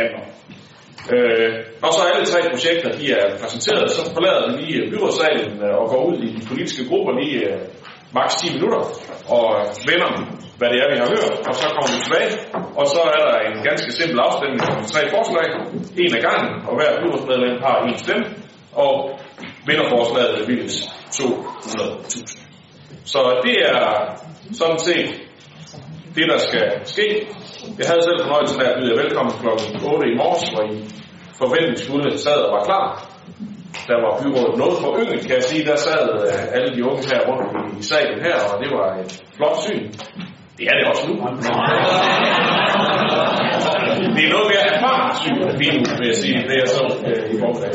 handler. Øh, når så alle tre projekter de er præsenteret, så forlader vi lige øh, byrådssalen øh, og går ud i de politiske grupper lige øh, maks 10 minutter og øh, vender, hvad det er, vi har hørt, og så kommer vi tilbage, og så er der en ganske simpel afstemning om tre forslag, en af gangen, og hver byrådsmedlem har en stemme, og vinderforslaget bevilges 200.000. Så det er sådan set det, der skal ske. Jeg havde selv fornøjelsen af at byde jer velkommen kl. 8 i morges, hvor I forventningsfulde sad og var klar. Der var byrådet noget for yngre, kan jeg sige. Der sad øh, alle de unge her rundt i, salen her, og det var et flot syn. Det er det også nu. Det er noget mere erfaren syn af vil jeg sige, det jeg så øh, i formiddag.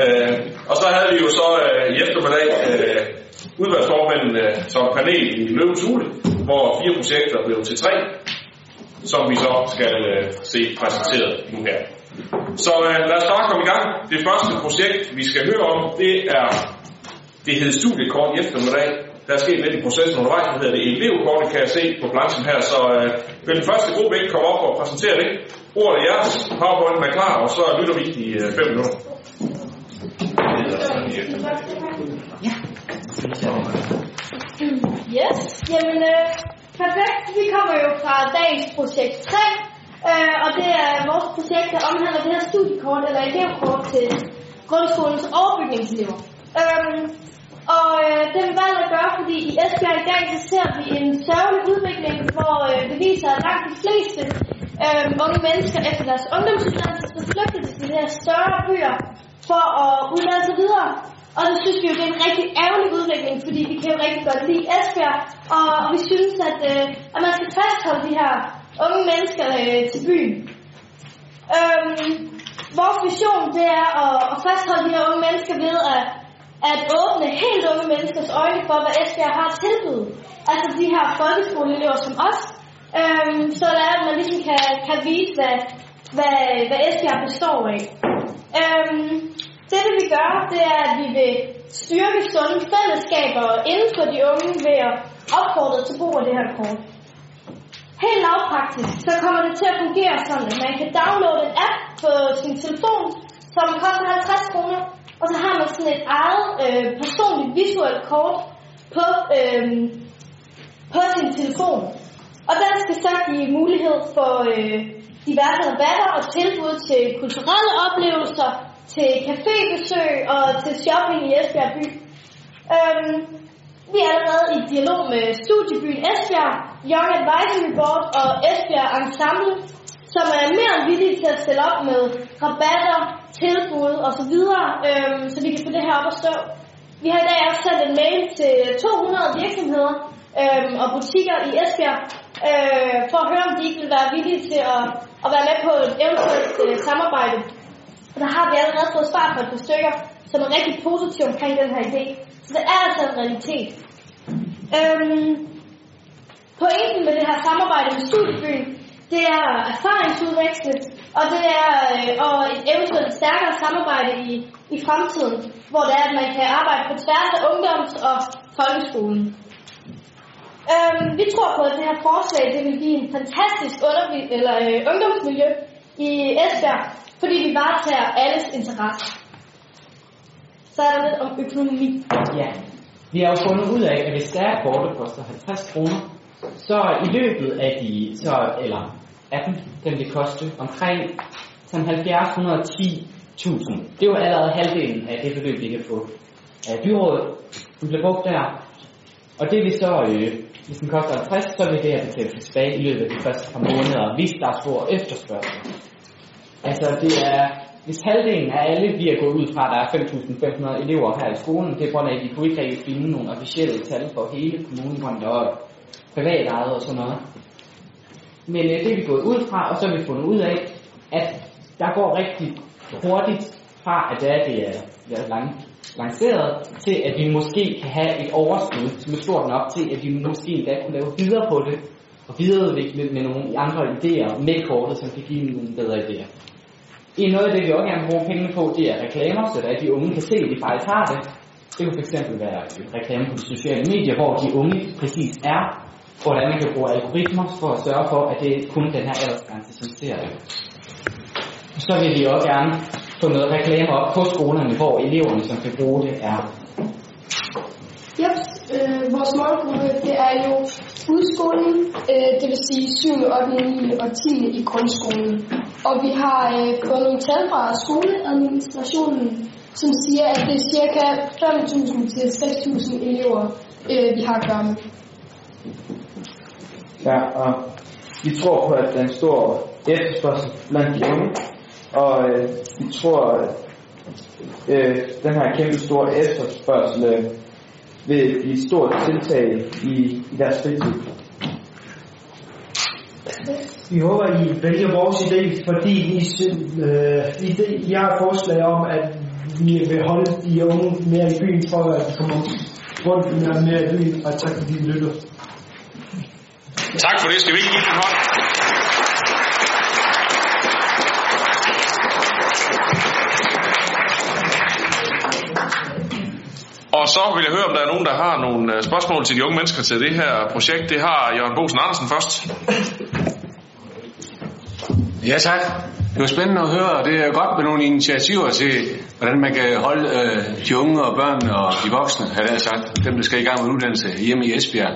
Øh, og så havde vi jo så øh, i eftermiddag øh, udvalgsformanden øh, som panel i Løvens Hule, hvor fire projekter blev til tre, som vi så skal øh, se præsenteret nu her. Så øh, lad os bare komme i gang. Det første projekt, vi skal høre om, det er, det hedder studiekort i eftermiddag. Der er sket lidt i processen undervejs, det hedder det elevkortet, kan jeg se på planchen her, så øh, vil den første gruppe ikke komme op og præsentere det. Ordet er jeres, powerpointen er klar, og så lytter vi i 5 fem minutter. Yes, jamen øh, perfekt. Vi kommer jo fra dagens projekt 3, øh, og det er vores projekt, der omhandler det her studiekort eller elevkort til grundskolens overbygningselever. Øhm, og øh, det vi valgt at gøre, fordi i Esbjerg i dag så ser vi en sørgelig udvikling, hvor øh, det viser, at langt de fleste øh, unge mennesker efter deres ungdomsuddannelse, så flygter til de her større byer for at uddanne sig videre. Og det synes vi jo, det er en rigtig ærgerlig udvikling, fordi vi kan jo rigtig godt lide Esbjerg, og, og vi synes, at, øh, at man skal fastholde de her unge mennesker øh, til byen. Øhm, vores vision, det er at, at fastholde de her unge mennesker ved at, at åbne helt unge menneskers øjne for, hvad Esbjerg har tilbudt. Altså de her folkeskoleelever som os, øhm, så der er, at man ligesom kan, kan vise, hvad, hvad, hvad Esbjerg består af. Øhm, det, det vi gør, det er, at vi vil styrke sunde fællesskaber inden for de unge ved at opfordre til brug af det her kort. Helt lavpraktisk, så kommer det til at fungere sådan, at man kan downloade en app på sin telefon, som koster 50 kroner, og så har man sådan et eget øh, personligt visuelt kort på, øh, på sin telefon. Og den skal så give mulighed for øh, diverse rabatter og tilbud til kulturelle oplevelser, til cafébesøg og til shopping i Esbjerg by. Øhm, vi er allerede i dialog med studiebyen Esbjerg, Young Advisory Board og Esbjerg Ensemble, som er mere end villige til at stille op med rabatter, tilbud osv., øhm, så vi kan få det her op at stå. Vi har i dag også sendt en mail til 200 virksomheder øhm, og butikker i Esbjerg, øh, for at høre, om de ikke vil være villige til at, at være med på et eventuelt øh, samarbejde. Og der har vi allerede fået svar på et par stykker, som er rigtig positive omkring den her idé. Så det er altså en realitet. Øhm, pointen med det her samarbejde med studiebyen, det er erfaringsudveksle, og det er øh, og et eventuelt stærkere samarbejde i, i fremtiden, hvor det er, at man kan arbejde på tværs af ungdoms- og folkeskolen. Øhm, vi tror på, at det her forslag det vil give en fantastisk undervis- eller, øh, ungdomsmiljø i Esbjerg, fordi vi varetager alles interesse. Så er der lidt om økonomi. Ja, vi har jo fundet ud af, at hvis der er kortet koster 50 kroner, så i løbet af de, så, eller af dem, den vil koste omkring 70 110.000. Det var allerede halvdelen af det beløb, vi kan få af byrådet, som blev brugt der. Og det vil så, øh, hvis den koster 50, så vil det her betale tilbage i løbet af de første par måneder, hvis der er stor efterspørgsel. Altså det er, hvis halvdelen af alle vi er gået ud fra, at der er 5.500 elever her i skolen, det er grund af, at vi kunne ikke rigtig finde nogle officielle tal for hele kommunen, hvor der er privat ejet og sådan noget. Men øh, det er vi gået ud fra, og så har vi fundet ud af, at der går rigtig hurtigt fra, at det er, det er, det er lang, lanceret, til at vi måske kan have et overskud, som er stort nok til, at vi måske endda kunne lave videre på det, og videreudvikle med nogle andre idéer med kortet, som kan give nogle bedre idéer. En noget af det, vi også gerne vil bruge pengene på, det er reklamer, så at de unge kan se, at de faktisk har det. Det kunne fx være reklame på de sociale medier, hvor de unge præcis er, hvordan man kan bruge algoritmer for at sørge for, at det er kun den her aldersgrænse, som ser det. Så vil vi også gerne få noget reklame op på skolerne, hvor eleverne, som kan bruge det, er. Yep, øh, vores målgruppe, det er jo udskoling, øh, det vil sige 7., 8., 9. og 10. i grundskolen. Og vi har øh, fået nogle tal fra skoleadministrationen, som siger, at det er cirka 5.000 til 6.000 elever, øh, vi har at gøre med. Ja, og vi tror på, at der er en stor efterspørgsel blandt de unge, og øh, vi tror, at øh, den her kæmpe store efterspørgsel øh, vil blive et stort tiltag i, i deres fritid. Vi håber, I vælger vores idé, fordi I, øh, idé, I har et forslag om, at vi vil holde de unge mere i byen, for at de kommer rundt mere, mere i byen, og tak fordi I lytter. Tak for det. Skal vi ikke give den hånd? Så vil jeg høre, om der er nogen, der har nogle øh, spørgsmål til de unge mennesker til det her projekt. Det har Jørgen Bosen Andersen først. Ja tak. Det var spændende at høre, og det er godt med nogle initiativer til, hvordan man kan holde øh, de unge og børn og de voksne, har jeg sagt, dem der skal i gang med uddannelse hjemme i Esbjerg.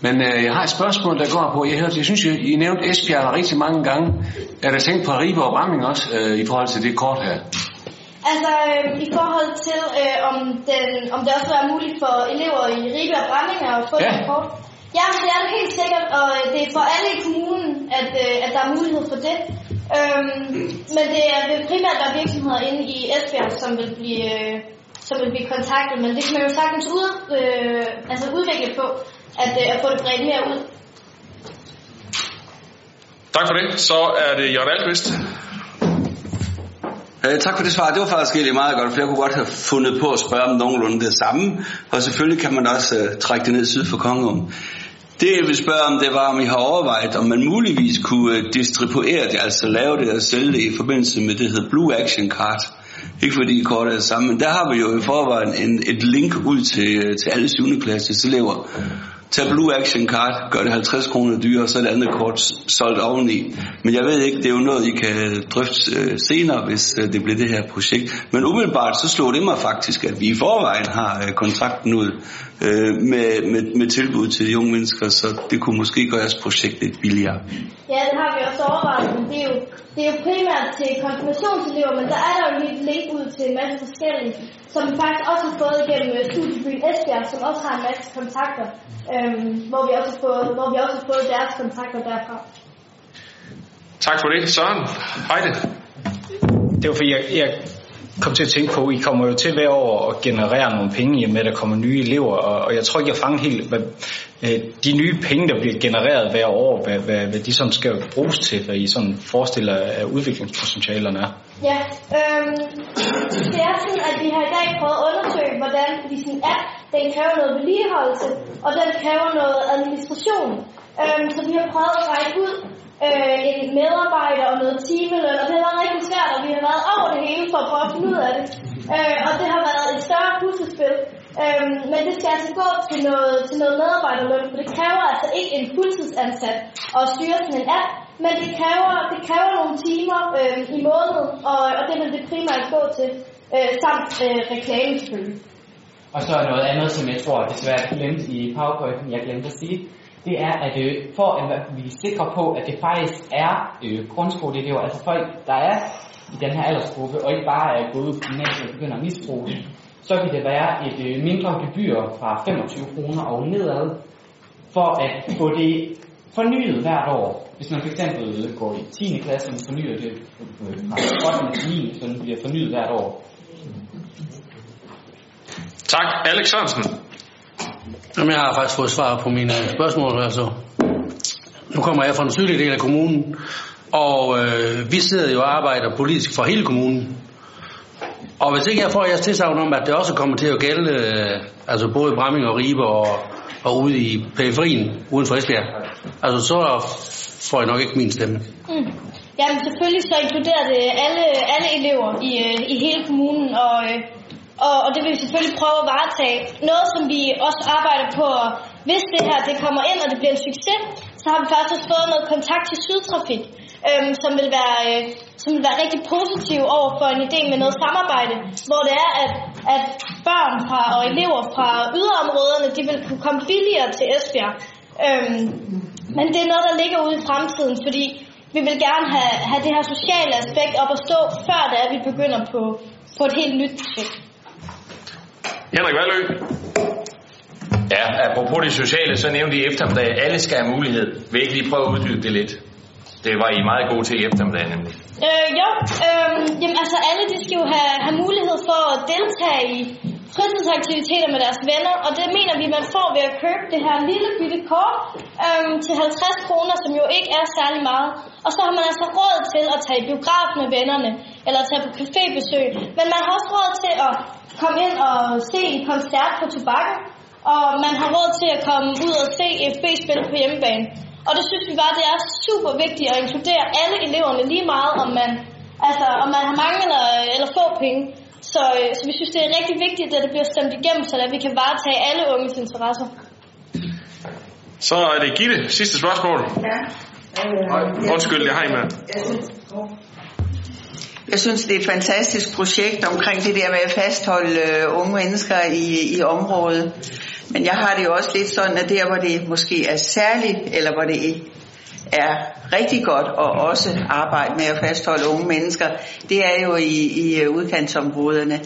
Men øh, jeg har et spørgsmål, der går på, jeg, hørte, jeg synes, I nævnte Esbjerg rigtig mange gange. Er der tænkt på Ribe og Bramming også, øh, i forhold til det kort her? Altså øh, i forhold til, øh, om, den, om det også er muligt for elever i Ribe og Bramming at få Ja. ja. kort. Ja, det er det helt sikkert, og det er for alle i kommunen, at, øh, at der er mulighed for det. Øhm, men det er primært være virksomheder inde i Esbjerg, som vil blive, øh, som vil blive kontaktet, men det kan man jo sagtens ud, øh, altså udvikle på, at, øh, at få det bredt mere ud. Tak for det. Så er det Jørgen Alqvist. Øh, tak for det svar. Det var faktisk egentlig meget godt, for jeg kunne godt have fundet på at spørge om nogenlunde det samme. Og selvfølgelig kan man også øh, trække det ned syd for Kongum. Det jeg vil spørge om, det var, om I har overvejet, om man muligvis kunne øh, distribuere det, altså lave det og sælge det i forbindelse med det, der hedder Blue Action Card. Ikke fordi kortet er det samme, men der har vi jo i forvejen en, et link ud til, øh, til alle 7. klasses elever. Tag Blue Action Card, gør det 50 kroner dyrere, så er det andet kort solgt oveni. Men jeg ved ikke, det er jo noget, I kan drøfte øh, senere, hvis øh, det bliver det her projekt. Men umiddelbart så slog det mig faktisk, at vi i forvejen har øh, kontrakten ud øh, med, med, med tilbud til de unge mennesker, så det kunne måske gøre jeres projekt lidt billigere. Ja, det har vi også overvejet, men det er jo, det er jo primært til konfirmationselever, men der er der jo link ud til en masse forskellige, som vi faktisk også har fået igennem øh, studiebyen Esbjerg, som også har en masse kontakter, øhm, hvor, vi også har fået, hvor vi også har fået deres kontakter derfra. Tak for det. Søren Heide. Det var fordi, jeg, jeg kom til at tænke på, I kommer jo til hver år at generere nogle penge, i og med at der kommer nye elever, og, og jeg tror ikke, jeg fanger helt, hvad, øh, de nye penge, der bliver genereret hver år, hvad, hvad, hvad de sådan skal bruges til, hvad I sådan forestiller, at udviklingspotentialerne er. Ja, øhm, det er sådan, at vi har i dag prøvet at undersøge, hvordan vi sådan app, den kræver noget vedligeholdelse, og den kræver noget administration. Øhm, så vi har prøvet at række ud øh, en medarbejder og noget timeløn, og det har været rigtig svært, og vi har været over det hele for at prøve at finde ud af det. Øh, og det har været et større puslespil. Øhm, men det skal altså gå til noget, til noget medarbejderløn, for det kræver altså ikke en fuldtidsansat at styre sådan en app, men det kræver, det kræver nogle timer øh, i måneden, og, og det vil det primært gå til, øh, samt øh, reklame selvfølgelig. Og så noget andet, som jeg tror desværre er glemt i PowerPoint, jeg glemte at sige, det er, at øh, for at vi er sikre på, at det faktisk er øh, grundskoleelever, altså folk, der er i den her aldersgruppe, og ikke bare er gået ud på gymnasiet og begynder at misbruge det, så vil det være et øh, mindre gebyr fra 25 kroner og nedad, for at få det fornyet hvert år. Hvis man fx øh, går i 10. klasse, og fornyer det øh, fra 8. til 9. så den bliver fornyet hvert år. Tak. Alex Sørensen. Jamen, jeg har faktisk fået svar på mine spørgsmål. Altså. Nu kommer jeg fra den sydlige del af kommunen, og øh, vi sidder jo og arbejder politisk for hele kommunen. Og hvis ikke jeg får jeres tilsavn om, at det også kommer til at gælde, øh, altså både Bramming og Ribe og, og ude i periferien, uden for Esbjerg, altså så får jeg nok ikke min stemme. Mm. Jamen selvfølgelig så inkluderer det alle, alle elever i, øh, i hele kommunen, og, øh, og, og det vil vi selvfølgelig prøve at varetage. Noget, som vi også arbejder på hvis det her det kommer ind, og det bliver en succes, så har vi faktisk også fået noget kontakt til Sydtrafik, øhm, som, vil være, øh, som vil være rigtig positiv over for en idé med noget samarbejde, hvor det er, at, at børn fra, og elever fra yderområderne, de vil kunne komme billigere til Esbjerg. Øhm, men det er noget, der ligger ude i fremtiden, fordi vi vil gerne have, have det her sociale aspekt op at stå, før det er, at vi begynder på, på et helt nyt projekt. Henrik Valø. Ja, apropos det sociale, så nævnte I eftermiddag, at alle skal have mulighed. Vil I ikke lige prøve at uddybe det lidt? Det var I meget gode til i eftermiddag nemlig. Øh, jo, øh, jamen altså alle de skal jo have, have mulighed for at deltage i fritidsaktiviteter med deres venner, og det mener vi, man får ved at købe det her lille bitte kort øhm, til 50 kroner, som jo ikke er særlig meget. Og så har man altså råd til at tage i biograf med vennerne, eller tage på cafébesøg. Men man har også råd til at komme ind og se en koncert på tobakken, og man har råd til at komme ud og se FB-spil på hjemmebane. Og det synes vi bare, det er super vigtigt at inkludere alle eleverne lige meget, om man, altså, om man har mange eller, eller få penge. Så, øh, så vi synes, det er rigtig vigtigt, at det bliver stemt igennem, så at vi kan varetage alle unges interesser. Så er det Gitte. Sidste spørgsmål. Ja. Øh, Undskyld, jeg har en med. Jeg synes, det er et fantastisk projekt omkring det der med at fastholde uh, unge mennesker i, i området. Men jeg har det jo også lidt sådan, at der, hvor det måske er særligt, eller hvor det er rigtig godt at også arbejde med at fastholde unge mennesker, det er jo i, i øh, udkantsområderne.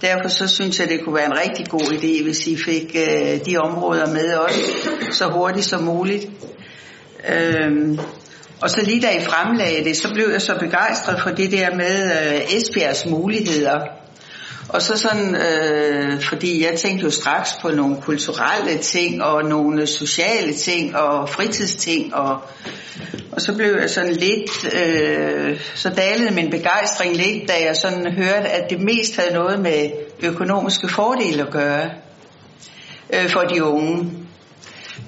Derfor så synes jeg, det kunne være en rigtig god idé, hvis I fik øh, de områder med også så hurtigt som muligt. Øhm, og så lige da I fremlagde det, så blev jeg så begejstret for det der med øh, Esbjergs muligheder. Og så sådan, øh, fordi jeg tænkte jo straks på nogle kulturelle ting, og nogle sociale ting, og fritidsting, og, og så blev jeg sådan lidt, øh, så dalede min begejstring lidt, da jeg sådan hørte, at det mest havde noget med økonomiske fordele at gøre øh, for de unge.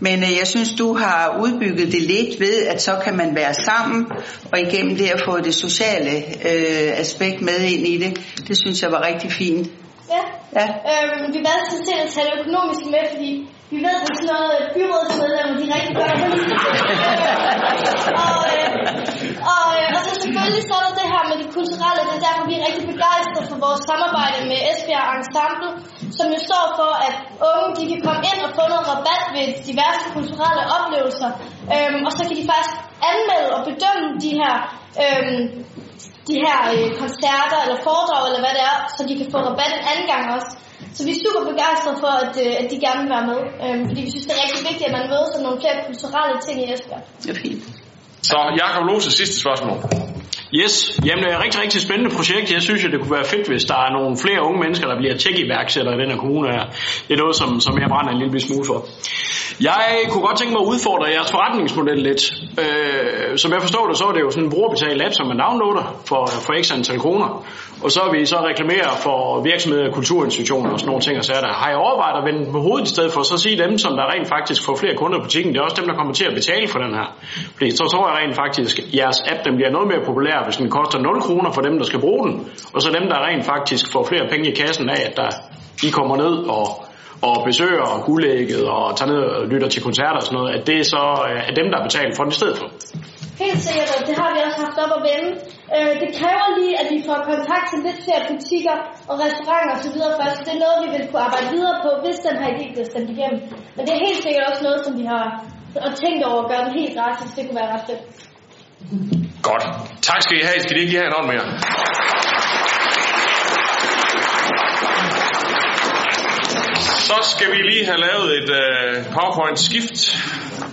Men øh, jeg synes, du har udbygget det lidt ved, at så kan man være sammen, og igennem det at få det sociale øh, aspekt med ind i det. Det synes jeg var rigtig fint. Ja. ja. Øhm, vi valgte sådan set at tage det økonomiske med, fordi vi ved, at det er sådan noget, byrådsmedlemmer, de rigtig gør det. og, øh, og, øh, og så selvfølgelig så er der det her med det kulturelle, det er derfor, vi er rigtig begejstrede for vores samarbejde med Esbjerg Ensemble, som jo står for, at unge de kan komme ind og få noget rabat ved diverse kulturelle oplevelser, øhm, og så kan de faktisk anmelde og bedømme de her øhm, de her øh, koncerter eller foredrag eller hvad det er, så de kan få rabat en anden gang også. Så vi er super begejstrede for, at, øh, at de gerne vil være med, øhm, fordi vi synes, det er rigtig vigtigt, at man møder sådan nogle flere kulturelle ting i Esbjerg. Det er fint. Så Jakob Lose, sidste spørgsmål. Yes, jamen det er et rigtig, rigtig spændende projekt. Jeg synes jo, det kunne være fedt, hvis der er nogle flere unge mennesker, der bliver tech-iværksættere i den her kommune her. Det er noget, som, som jeg brænder en lille smule for. Jeg kunne godt tænke mig at udfordre jeres forretningsmodel lidt. Øh, som jeg forstår det, så er det jo sådan en brugerbetalt app, som man downloader for, for x antal kroner. Og så vil så reklamerer for virksomheder, kulturinstitutioner og sådan nogle ting. Og så der, har jeg overvejet at vende på hovedet i stedet for, så sige dem, som der rent faktisk får flere kunder i butikken, det er også dem, der kommer til at betale for den her. Fordi så tror jeg rent faktisk, at jeres app den bliver noget mere populær, hvis den koster 0 kroner for dem, der skal bruge den. Og så dem, der rent faktisk får flere penge i kassen af, at der, I kommer ned og og besøger guldægget og tager ned og lytter til koncerter og sådan noget, at det er så øh, er dem, der betaler for den i stedet for. Helt sikkert, og det har vi også haft op at vende. Øh, det kræver lige, at vi får kontakt til lidt flere butikker og restauranter osv. først. Det er noget, vi vil kunne arbejde videre på, hvis den her idé bliver stemt igennem. Men det er helt sikkert også noget, som vi har og tænkt over at gøre den helt gratis. Det kunne være ret fedt. Godt. Tak skal I have. Skal I ikke lige have en hånd mere? Så skal vi lige have lavet et uh, PowerPoint-skift,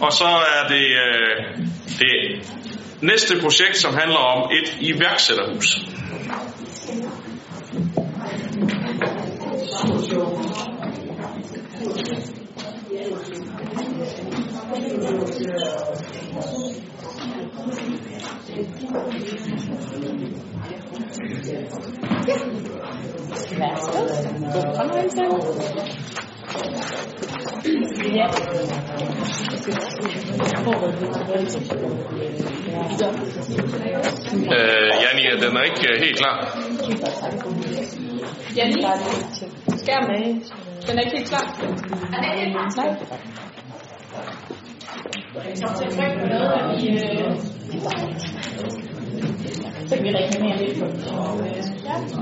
og så er det uh, det næste projekt, som handler om et iværksætterhus. Værsgo. God fornøjelse. Øh, Janni, den er ikke uh, helt klar. Janni, skærm af. Den er ikke helt klar. Nej. Trykke på noget, at vi... Øh, så kan vi reklamere lidt på det.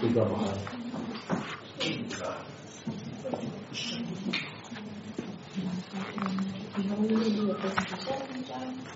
Det gør meget. Jeg tror,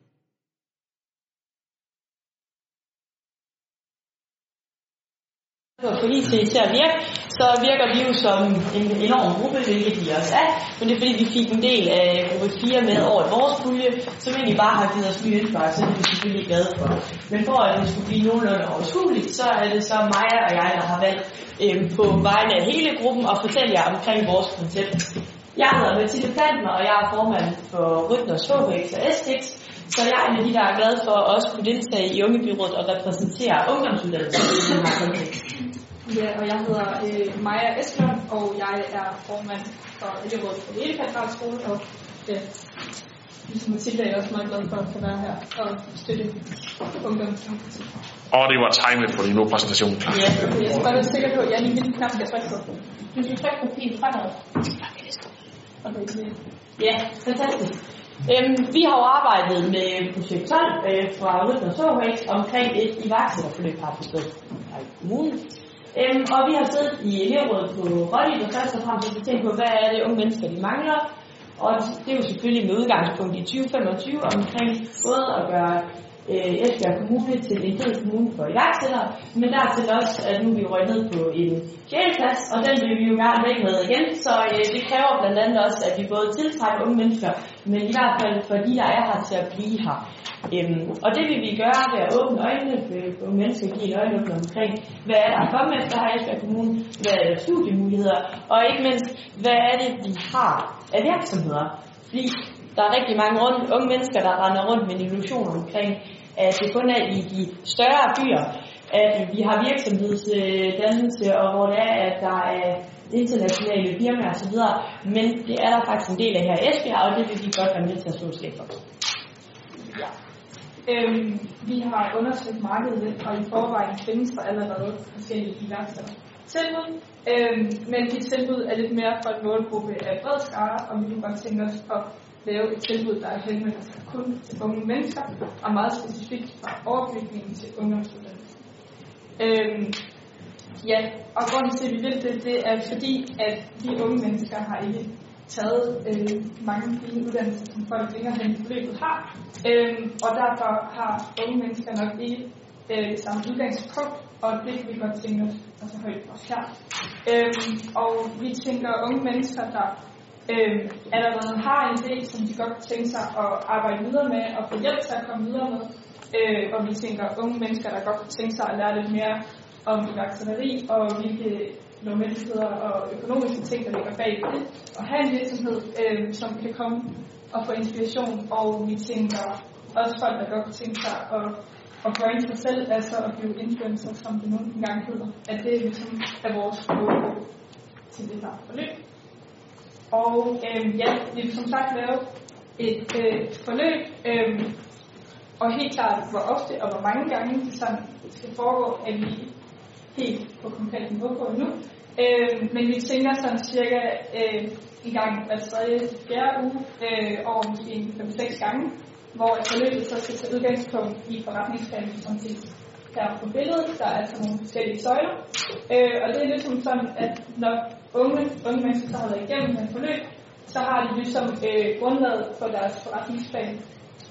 For IT til at virke, så virker vi jo som en enorm gruppe, hvilket vi også er. Men det er fordi, vi fik en del af gruppe 4 med over i vores pulje, som egentlig bare har givet os nye indspark, så det er vi selvfølgelig glade for. Men for at det skulle blive nogenlunde overskueligt, så er det så Maja og jeg, der har valgt øh, på vegne af hele gruppen at fortælle jer omkring vores koncept. Jeg hedder Mathilde Plantner, og jeg er formand for Rytners HVX og STX, så jeg er en af de, der er glad for at også kunne deltage i Ungebyrådet og repræsentere ungdomsuddannelsen i den her kontekst. Ja, og jeg hedder øh, Maja Esbjørn, og jeg er formand for elevrådet på Lille Skole, og ja, ligesom Mathilde er jeg også meget glad for at være her og støtte ungdomsdemokrati. Og det var timet på din nu præsentation. Ja, jeg skal bare sikker på, at jeg lige hvilken knap jeg trykker på. Du skal trykke på pil fremad. Okay, Ja, fantastisk. Øhm, vi har jo arbejdet med projekt 12 øh, fra Rydden Sohvæk omkring et iværksætterforløb her på i kommunen. Øhm, og vi har siddet i elevrådet på Rådligt og først og fremmest har tænkt på, hvad er det unge mennesker, de mangler. Og det er jo selvfølgelig med udgangspunkt i 2025 omkring både at gøre øh, Esbjerg Kommune til en fed kommune for iværksættere, men dertil også, at nu er vi røget ned på en 6. plads, og den vil vi jo gerne væk med igen, så øh, det kræver blandt andet også, at vi både tiltrækker unge mennesker, men i hvert fald for de, der er her til at blive her. Øhm, og det vil vi gøre ved at åbne øjnene for mennesker, give et øjenåbner omkring, hvad er der at komme efter her i Esbjerg Kommune, hvad er der studiemuligheder, og ikke mindst, hvad er det, vi har af virksomheder. Fordi der er rigtig mange rundt, unge mennesker, der render rundt med en illusion omkring, at det kun er i de større byer, at vi har virksomhedsdannelse, og hvor det er, at der er internationale firmaer osv., men det er der faktisk en del af her i Esbjerg, og det vil vi godt være med til at slå slag for. Ja. Øhm, vi har undersøgt markedet lidt, og i forvejen findes der allerede forskellige iværksætter tilbud, øhm, men de tilbud er lidt mere for en målgruppe af bred skare, og vi kunne godt tænke os at lave et tilbud, der er henvendt sig kun til unge mennesker, og meget specifikt fra overbygningen til ungdomsuddannelsen. Øhm, ja, og grunden til, at vi vil det, det er fordi, at de unge mennesker har ikke taget øh, mange fine uddannelser, som folk længere hen i løbet har, Øh, og derfor har unge mennesker nok ikke øh, det samme udgangspunkt, og det kan vi godt tænke os altså højt for her. Øh, og vi tænker unge mennesker, der øh, allerede har en idé, som de godt tænker sig at arbejde videre med og få hjælp til at komme videre med. Øh, og vi tænker unge mennesker, der godt kunne tænke sig at lære lidt mere om iværksætteri og hvilke lovmæssigheder og økonomiske ting, der ligger bag det. Og have en virksomhed, øh, som kan komme og få inspiration. Og vi tænker også folk, der godt kunne tænke sig at, at brande sig selv, altså at blive influencer, som det nu engang hedder. At det ligesom er vores mål til det her forløb. Og øh, ja, vi vil som sagt lave et øh, forløb, øh, og helt klart, hvor ofte og hvor mange gange det sådan skal foregå, at vi helt på konkret niveau på nu. Øh, men vi tænker sådan cirka øh, en gang hver tredje til fjerde uge, øh, over måske en 5-6 gange, hvor forløbet så skal tage udgangspunkt i forretningsplanen, som til her på billedet. Der er altså nogle forskellige søjler. Øh, og det er lidt som sådan, at når unge, unge mennesker så har været igennem et forløb, så har de ligesom øh, grundlaget for deres forretningsplan,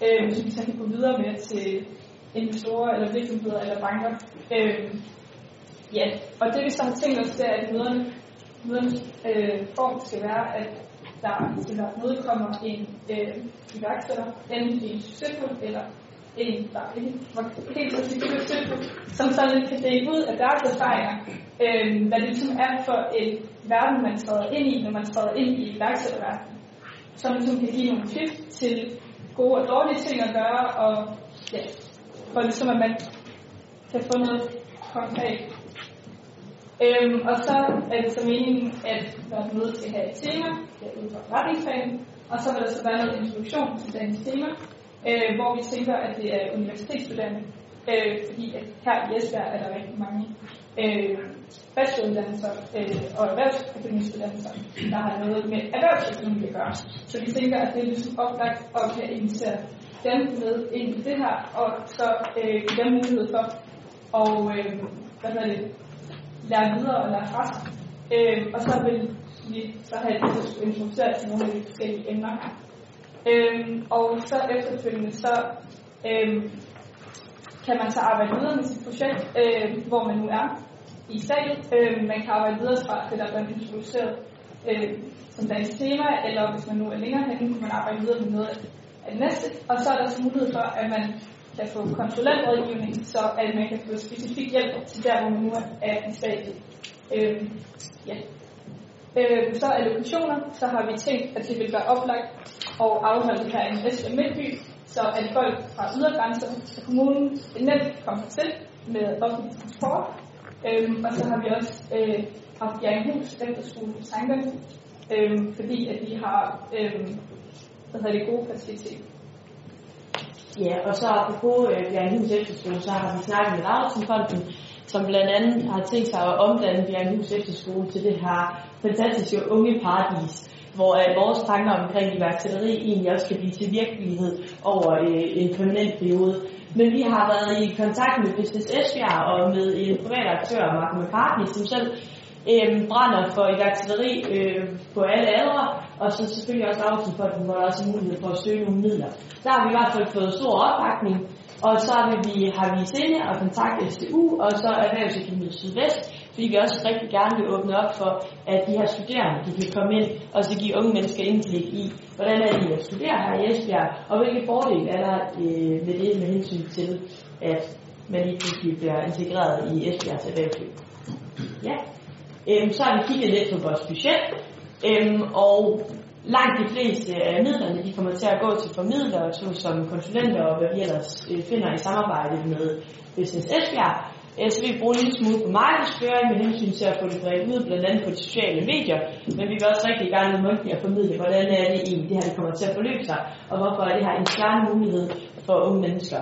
øh, som de så kan gå videre med til investorer eller virksomheder eller banker. Øh, ja, og det vi så har tænkt os, det er, at møderne, mødernes øh, form skal være, at der til hvert møde kommer en øh, iværksætter, enten en succesfuld eller en, der ikke var helt så succesfuld, som sådan kan dele ud af deres erfaringer, øh, hvad det ligesom er for en verden, man træder ind i, når man træder ind i iværksætterverdenen. som ligesom kan give nogle tips til gode og dårlige ting at gøre, og ja, for ligesom at man kan få noget konkret. Øhm, og så er det så meningen, at når mødet skal have et tema, det er ud fra retningsfagen, og så vil der så være noget introduktion til dagens tema, øh, hvor vi tænker, at det er universitetsstuderende, øh, fordi at her i Esbjerg er der rigtig mange øh, bacheloruddannelser øh, og erhvervsakademistuddannelser, der har noget med erhvervsøkonomi at gøre. Så vi tænker, at det er ligesom oplagt at kan invitere dem med ind i det her, og så øh, give dem mulighed for at øh, hvad hedder det, lære videre og lære fra sig. Øh, og så vil vi så have det, der skulle introducere til nogle af de forskellige emner Øh, og så efterfølgende, så øh, kan man så arbejde videre med sit projekt, øh, hvor man nu er i salen. Øh, man kan arbejde videre fra det, der er blevet introduceret øh, som dagens tema, eller hvis man nu er længere henne, kan man arbejde videre med noget af det næste. Og så er der så mulighed for, at man kan få konsulentrådgivning, så at man kan få specifik hjælp til der, hvor man nu er i stadiet. Øh, ja. Øh, så allokationer, så har vi tænkt, at det vil være oplagt og afholde det her i Esbjerg Midtby, så at folk fra ydergrænser til kommunen nemt kommer til med offentlig transport. Øhm, og så har vi også øh, haft Jernhus efterskole på tankerne, øhm, fordi at vi har øhm, hvad hedder det, gode faciliteter. Ja, og så apropos øh, Bjergenhus Efterskole, så har vi snakket med Lauritsenfonden, som blandt andet har tænkt sig at omdanne Bjergenhus Efterskole til det her fantastiske unge paradis, hvor øh, vores tanker omkring iværksætteri egentlig også kan blive til virkelighed over øh, en permanent periode. Men vi har været i kontakt med Business Esbjerg og med en privat aktør, Mark McCartney, som selv øh, brænder for iværksætteri øh, på alle aldre, og så selvfølgelig også Autofonden, hvor der også er mulighed for at søge nogle midler. Der har vi i hvert fald fået stor opbakning, og så har vi, har vi sinde og kontakte SDU, og så Erhvervsakademiet Sydvest, fordi vi også rigtig gerne vil åbne op for, at de her studerende de kan komme ind og så give unge mennesker indblik i, hvordan er det at studere her i Esbjerg, og hvilke fordele er der øh, med det med hensyn til, at man lige pludselig bliver integreret i Esbjergs erhvervsliv. Ja. Øhm, så har vi kigget lidt på vores budget, øhm, og langt de fleste af midlerne de kommer til at gå til formidlere, som konsulenter og hvad vi ellers øh, finder i samarbejde med Business Esbjerg. Øh, så vil vi bruge en lille smule på markedsføring med hensyn til at få det bredt ud, blandt andet på de sociale medier. Men vi vil også rigtig gerne mundtligt at formidle, hvordan er det egentlig, det her det kommer til at forløbe sig, og hvorfor er det her en klar mulighed for unge mennesker.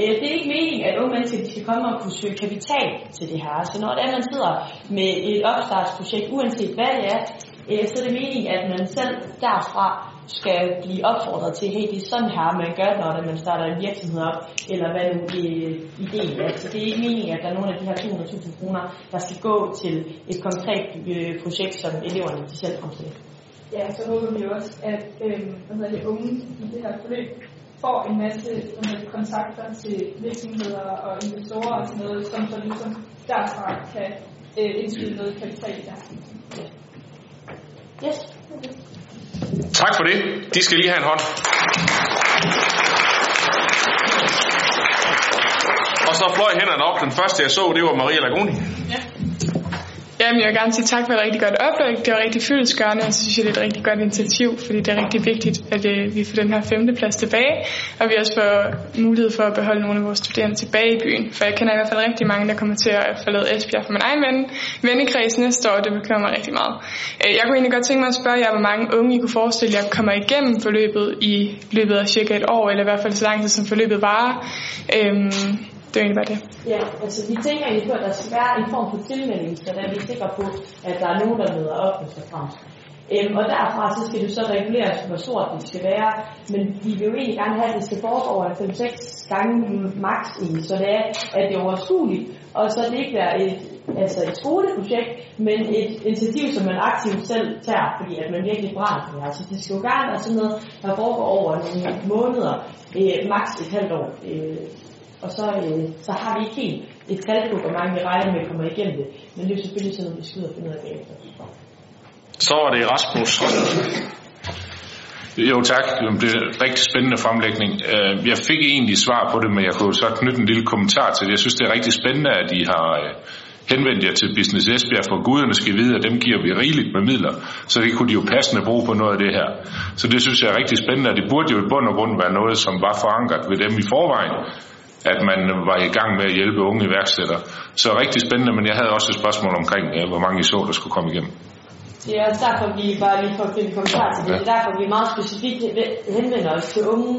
Øh, det er ikke meningen, at unge mennesker de skal komme og kunne søge kapital til det her. Så når det er, man sidder med et opstartsprojekt, uanset hvad det er, øh, så er det meningen, at man selv derfra skal blive opfordret til, hey, det er sådan her, man gør, når man starter en virksomhed op, eller hvad nu øh, ideen er. Så det er ikke meningen, at der er nogle af de her 200.000 kroner, der skal gå til et konkret øh, projekt, som eleverne de selv kommer til. Ja, så håber vi også, at øh, hvad hedder det, unge i det her forløb får en masse hvad kontakter til virksomheder og investorer og sådan noget, som så ligesom derfra kan øh, indskyde noget kapital i deres. Yes. Okay. Tak for det. De skal lige have en hånd. Og så fløj hænderne op. Den første jeg så, det var Maria Lagoni. Ja. Jamen, jeg vil gerne sige tak for et rigtig godt oplæg. Det var rigtig fyldesgørende, og så synes jeg, det er et rigtig godt initiativ, fordi det er rigtig vigtigt, at øh, vi får den her femteplads tilbage, og vi også får mulighed for at beholde nogle af vores studerende tilbage i byen. For jeg kender i hvert fald rigtig mange, der kommer til at forlade Esbjerg for min egen ven, vennekreds næste år, og det bekymrer mig rigtig meget. Øh, jeg kunne egentlig godt tænke mig at spørge jer, hvor mange unge I kunne forestille jer kommer igennem forløbet i løbet af cirka et år, eller i hvert fald så lang tid, som forløbet varer. Øhm, det er egentlig bare det. Ja, altså vi tænker egentlig på, at der skal være en form for tilmelding, så der er vi sikre på, at der er nogen, der møder op og så frem. Øhm, og derfra så skal det så reguleres, hvor stort det skal være, men vi vil jo egentlig gerne have, at det skal foregå over 5-6 gange max i, så det er, at det er overskueligt, og så det ikke være et, altså et skoleprojekt, men et initiativ, som man aktivt selv tager, fordi at man virkelig brænder for det altså, her. Så det skal jo gerne være sådan noget, der foregår over nogle måneder, øh, max et halvt år. Øh, og så, øh, så har vi ikke helt et tal på, hvor mange vi regner med kommer igennem det. Men det er jo selvfølgelig sådan noget, vi skal ud og finde ud af bagefter. Så er det Rasmus. Jo tak, det er en rigtig spændende fremlægning. Øh, jeg fik egentlig svar på det, men jeg kunne så knytte en lille kommentar til det. Jeg synes, det er rigtig spændende, at I har, øh, henvendt jer til Business Esbjerg, for guderne skal vide, at dem giver vi rigeligt med midler, så det kunne de jo passende bruge på noget af det her. Så det synes jeg er rigtig spændende, og det burde jo i bund og grund være noget, som var forankret ved dem i forvejen, at man var i gang med at hjælpe unge iværksættere. Så rigtig spændende, men jeg havde også et spørgsmål omkring, hvor mange I så, der skulle komme igennem. Det er også derfor, vi bare lige får en kommentar til det. Det er derfor, vi meget specifikt henvender os til unge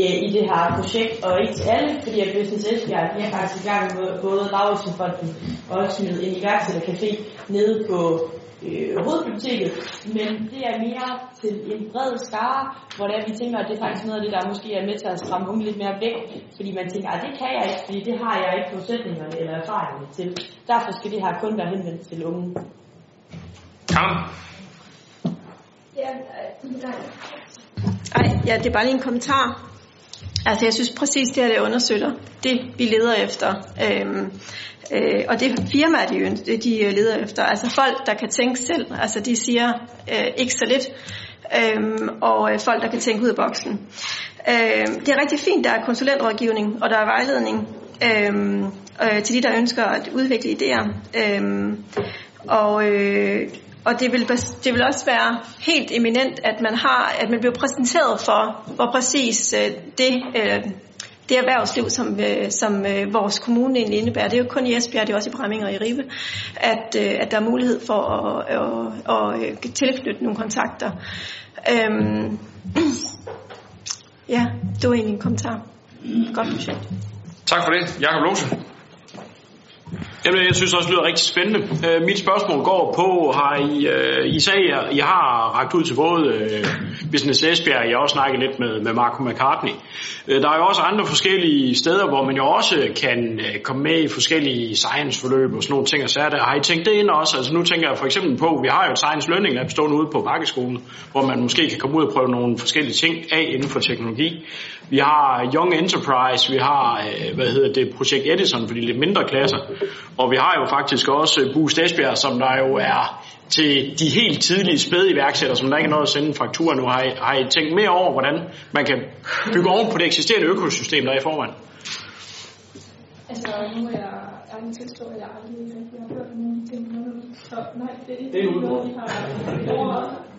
øh, i det her projekt, og ikke til alle, fordi at Business Esbjerg, de er faktisk i gang med både Lauritsenfonden og også med en iværksættercafé nede på øh, hovedbiblioteket, men det er mere til en bred skare, hvor det er, vi tænker, at det er faktisk noget af det, der måske er med til at stramme unge lidt mere væk, fordi man tænker, at det kan jeg ikke, fordi det har jeg ikke forudsætningerne eller erfaringerne til. Derfor skal det her kun være henvendt til unge. Karen? Ja, Ej, ja, det er bare lige en kommentar. Altså, jeg synes præcis, det her det understøtter det, vi leder efter. Øhm, øh, og det firma, de, de øh, leder efter. Altså folk, der kan tænke selv. Altså, de siger øh, ikke så lidt. Øhm, og øh, folk, der kan tænke ud af boksen. Øhm, det er rigtig fint, der er konsulentrådgivning, og der er vejledning øhm, øh, til de, der ønsker at udvikle idéer. Øhm, og øh, og det vil, det vil også være helt eminent, at man har, at man bliver præsenteret for, hvor præcis øh, det, øh, det erhvervsliv, som, øh, som øh, vores kommune egentlig indebærer. Det er jo kun i Esbjerg, det er også i Bramming og i Ribe, at, øh, at der er mulighed for at, at, at, at tilknytte nogle kontakter. Øhm, ja, det var egentlig en kommentar. Godt projekt. Tak for det. Jakob Lose. Jamen, jeg synes også, det lyder rigtig spændende. Øh, mit spørgsmål går på, har I, øh, I sagde, I har ragt ud til både øh, Business Esbjerg, jeg har også snakket lidt med, med Marco McCartney. Øh, der er jo også andre forskellige steder, hvor man jo også kan øh, komme med i forskellige science-forløb og sådan nogle ting og sager der. Har I tænkt det ind også? Altså nu tænker jeg for eksempel på, vi har jo et Science Learning Lab stående ude på Bakkeskolen, hvor man måske kan komme ud og prøve nogle forskellige ting af inden for teknologi. Vi har Young Enterprise, vi har, uh, hvad hedder det, Projekt Edison for de lidt mindre klasser, og vi har jo faktisk også Boost Esbjerg, som der jo er til de helt tidlige spæde iværksættere, som der ikke er noget at sende fakturer nu. Har I, har I tænkt mere over, hvordan man kan bygge oven på det eksisterende økosystem, der er i forvejen? Altså, nu er jeg ærlig tilstå, at jeg aldrig rigtig har hørt nogen ting. Så nej, det er ikke Det er noget, vi har overvejet.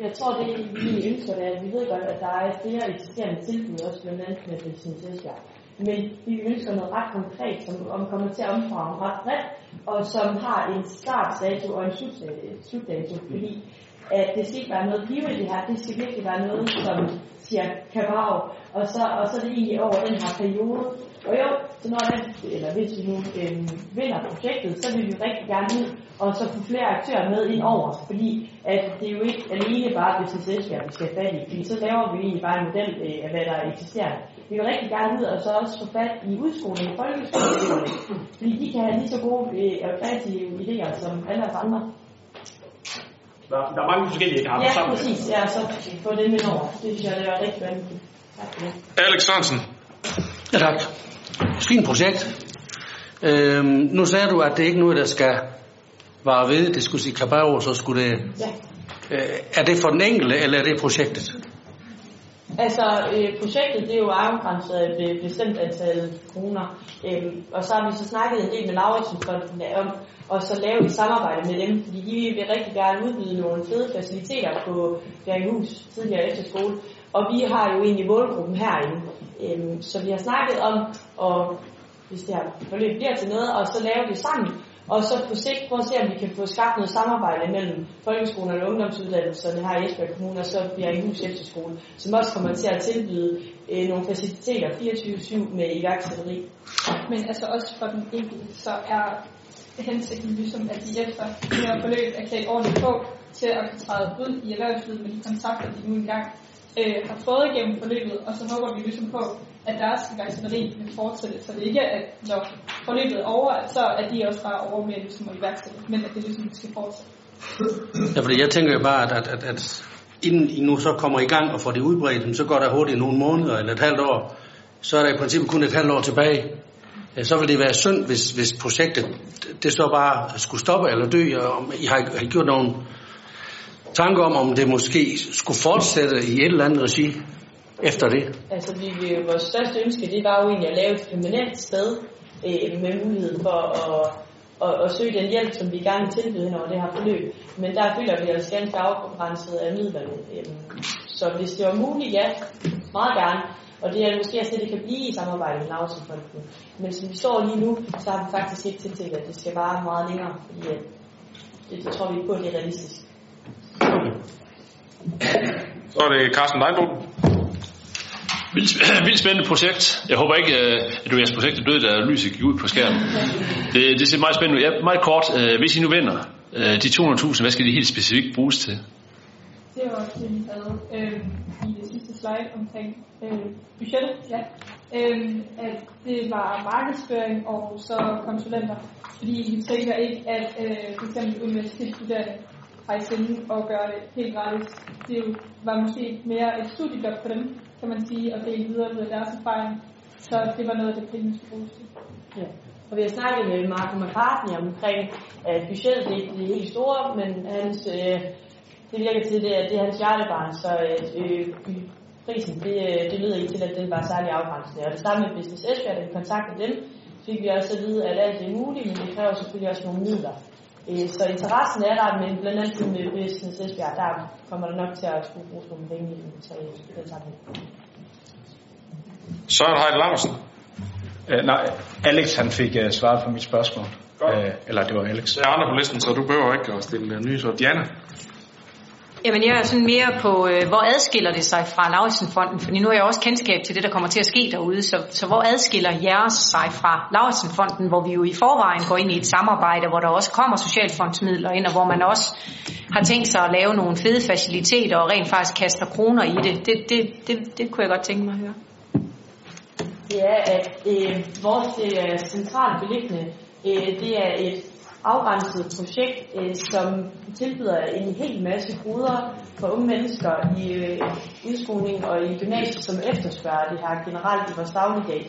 Jeg tror, det vi ønsker, det er, at vi ved godt, at der er flere eksisterende tilbud, også blandt andet med Business Men vi ønsker noget ret konkret, som om kommer til at omfavne ret bredt, og som har en startdato og en slutdato, fordi at det skal ikke være noget liv i det her, det skal virkelig være noget, som siger kabav, og så, og så er det egentlig over den her periode. Og jo, så når den, eller hvis vi nu øhm, vinder projektet, så vil vi rigtig gerne ud, og så få flere aktører med ind over, fordi at det er jo ikke alene bare Business Esbjerg, vi skal have fat i, fordi så laver vi egentlig bare en model øh, af, hvad der er eksisterende. Vi vil rigtig gerne ud og så også få fat i udskoling i folkeskolen, fordi de kan have lige så gode øh, og kreative idéer som alle os andre. Der, der er mange forskellige, der har Ja, sammen. præcis. Ja, så få det med over. Det synes jeg, det er rigtig vanvittigt. Tak for det. Alex Sørensen. Ja, tak. Fint projekt. Øhm, nu sagde du, at det ikke er noget, der skal vare ved. Det skulle sige kabao, så skulle det... Ja. Øh, er det for den enkelte, eller er det projektet? Altså, øh, projektet det er jo afgrænset af et bestemt antal kroner, øhm, og så har vi så snakket en del med Lauritsensfonden om, og så lave et samarbejde med dem, fordi de vil rigtig gerne udbyde nogle fede faciliteter på Bjerghus tidligere efter skole, og vi har jo egentlig målgruppen herinde, øhm, så vi har snakket om, og hvis det her forløb bliver til noget, og så lave det sammen, og så på sigt prøve at se, om vi kan få skabt noget samarbejde mellem folkeskolerne og ungdomsuddannelserne her i Esbjerg Kommune, og så Bjerghus Efterskole, som også kommer til at tilbyde øh, nogle faciliteter 24-7 med iværksætteri. Men altså også for den enkelte, så er hensigten ligesom, at de efter det her forløb er klædt ordentligt på til at kunne træde ud i erhvervslivet med de kontakter, de nu engang øh, har fået igennem forløbet, og så håber vi ligesom på, at deres iværksætteri vil fortsætte, så det ikke er, at når forløbet er over, at så er de også bare over med ligesom at iværksætte, men at det ligesom skal fortsætte. Ja, fordi jeg tænker jo bare, at, at, at, at inden I nu så kommer i gang og får det udbredt, så går der hurtigt nogle måneder eller et halvt år, så er der i princippet kun et halvt år tilbage. Ja, Så vil det være synd, hvis, hvis projektet det så bare skulle stoppe eller dø, og I har, har I gjort nogle tanker om, om det måske skulle fortsætte i et eller andet regi efter det. Altså, vi, vi, vores største ønske, det var jo egentlig at lave et permanent sted øh, med mulighed for at at, at søge den hjælp, som vi gerne vil tilbyde det her forløb. Men der føler vi os ganske afgrænset af midlerne. Øh, Så hvis det var muligt, ja, meget gerne. Og det er måske også det, det kan blive i samarbejde med Lausenfonden. Men som vi står lige nu, så har vi faktisk ikke tiltænkt, at det skal vare meget længere. Fordi det, det tror vi ikke på, at det er realistisk. Så er det Carsten Leinbom. Vildt, vildt spændende projekt. Jeg håber ikke, øh, at du jeres projekt er død, da lyset gik ud på skærmen. Det, det ser meget spændende ud. Ja, meget kort. øh, Hvis I nu vinder øh, de 200.000, hvad skal de helt specifikt bruges til? Det var også det, vi havde øh, i det sidste slide omkring øh, budgettet. Ja. Øh, at det var markedsføring og så konsulenter. Fordi vi tænker ikke, at øh, for eksempel universitetsstuderende har i sinde og gøre det helt gratis. Det jo var måske mere et studiejob for dem, kan man sige, og dele videre med deres erfaring. Så det var noget af det, pengene skulle bruges til. Ja. Og vi har snakket med Marco McCartney omkring, at budgettet det ikke er helt store, men hans, øh, det virker til, det, at det er hans hjertebarn, så øh, øh prisen, det, øh, det lyder ikke til, at den var særlig afgrænsende. Og det samme med Business Esbjerg, da vi kontaktede dem, fik vi også at vide, at alt er muligt, men det kræver selvfølgelig også nogle midler. Øh, Så interessen er der, men blandt andet med Business Esbjerg, der kommer der nok til at skulle bruge nogle penge i den, sammenhæng. Søren Heide Larsen. Uh, nej, Alex han fik uh, svaret på mit spørgsmål. Uh, eller det var Alex. Der er andre på listen, så du behøver ikke at stille uh, nye. Så Diana. Jamen jeg er sådan mere på, øh, hvor adskiller det sig fra Lauritsenfonden? Fordi nu har jeg også kendskab til det, der kommer til at ske derude. Så, så hvor adskiller jeres sig fra Lauritsenfonden, hvor vi jo i forvejen går ind i et samarbejde, hvor der også kommer socialfondsmidler ind, og hvor man også har tænkt sig at lave nogle fede faciliteter og rent faktisk kaster kroner i det. Det, det, det, det kunne jeg godt tænke mig at høre. det er, at øh, vores øh, centralt beliggende, øh, det er et afgrænset projekt, øh, som tilbyder en hel masse goder for unge mennesker i øh, udskoling og i gymnasiet, som efterspørger det her generelt i vores dagligdag.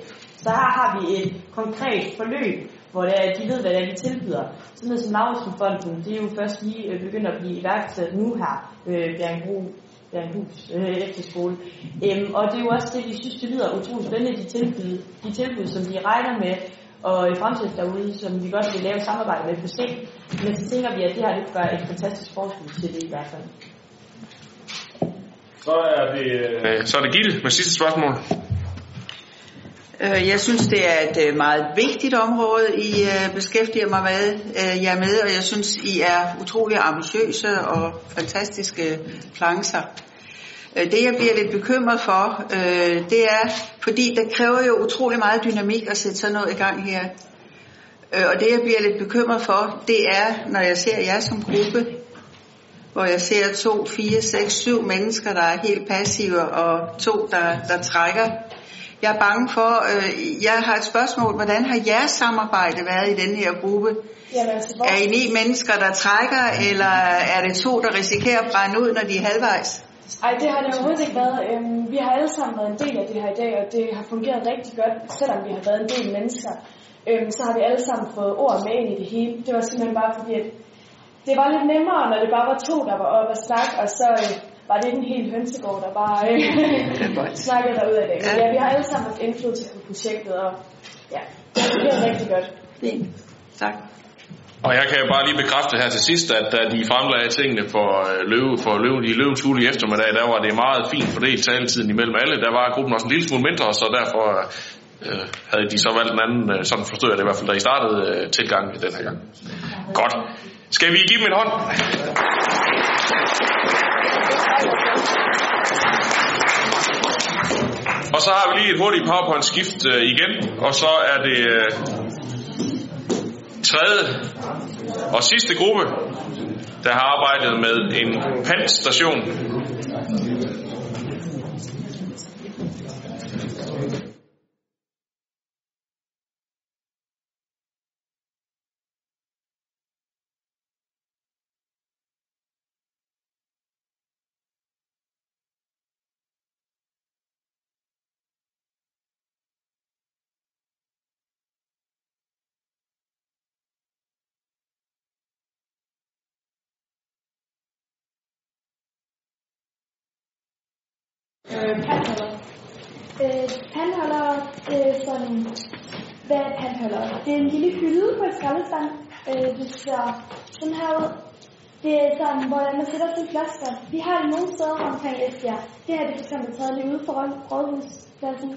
Så her har vi et konkret forløb, hvor det er, de ved, hvad det er, de tilbyder. Sådan noget som Lauritsenfonden, det er jo først lige øh, begyndt at blive iværksat nu her, øh, Bjergbro Bjerghus øh, efterskole. Øhm, og det er jo også det, vi synes, det lyder utroligt spændende, de tilbud, de tilbud, som vi regner med og i fremtiden derude, som vi godt vil lave et samarbejde med på sigt. Men så tænker vi, at det her det gør et fantastisk forskud til det i hvert fald. Så er det, øh, så er det Gitte med sidste spørgsmål. Øh, Jeg synes, det er et øh, meget vigtigt område, I øh, beskæftiger mig med, øh, jer med, og jeg synes, I er utrolig ambitiøse og fantastiske plancher. Øh, Det, jeg bliver lidt bekymret for, øh, det er, fordi det kræver jo utrolig meget dynamik at sætte sådan noget i gang her. Øh, Og det, jeg bliver lidt bekymret for, det er, når jeg ser jer som gruppe, hvor jeg ser to, fire, seks, syv mennesker, der er helt passive, og to, der, der trækker. Jeg er bange for, øh, jeg har et spørgsmål, hvordan har jeres samarbejde været i den her gruppe? Jamen, altså, hvor... Er I ni mennesker, der trækker, eller er det to, der risikerer at brænde ud, når de er halvvejs? Ej, det har det overhovedet ikke været. Øhm, vi har alle sammen været en del af det her i dag, og det har fungeret rigtig godt, selvom vi har været en del mennesker. Øhm, så har vi alle sammen fået ord med ind i det hele. Det var simpelthen bare fordi, at det var lidt nemmere, når det bare var to, der var oppe og snakke, og så øh, var det ikke en hel hønsegård, der bare øh, snakkede derud af det. Men ja, vi har alle sammen haft indflydelse på projektet, og ja, det har fungeret rigtig godt. Fint. Tak. Og jeg kan bare lige bekræfte her til sidst, at da de fremlagde tingene for øh, løve, for løve, i løvens hule i eftermiddag, der var det meget fint fordelt taletiden imellem alle. Der var gruppen også en lille smule mindre, så derfor øh, havde de så valgt en anden, øh, sådan forstod jeg det i hvert fald, da I startede øh, tilgang den her gang. Godt. Skal vi give dem en hånd? Og så har vi lige et hurtigt PowerPoint-skift øh, igen, og så er det øh, tredje og sidste gruppe, der har arbejdet med en pantstation. Øh, pandholder. Øh, pandholder, øh, sådan, hvad er pandholder? Det er en lille hylde på et skraldespand, Øh, det ser sådan her ud. Det er sådan, hvor man sætter sin flasker. Vi har det nogle steder omkring Esbjerg. Det her det er for eksempel taget lige ude for Rådhuspladsen.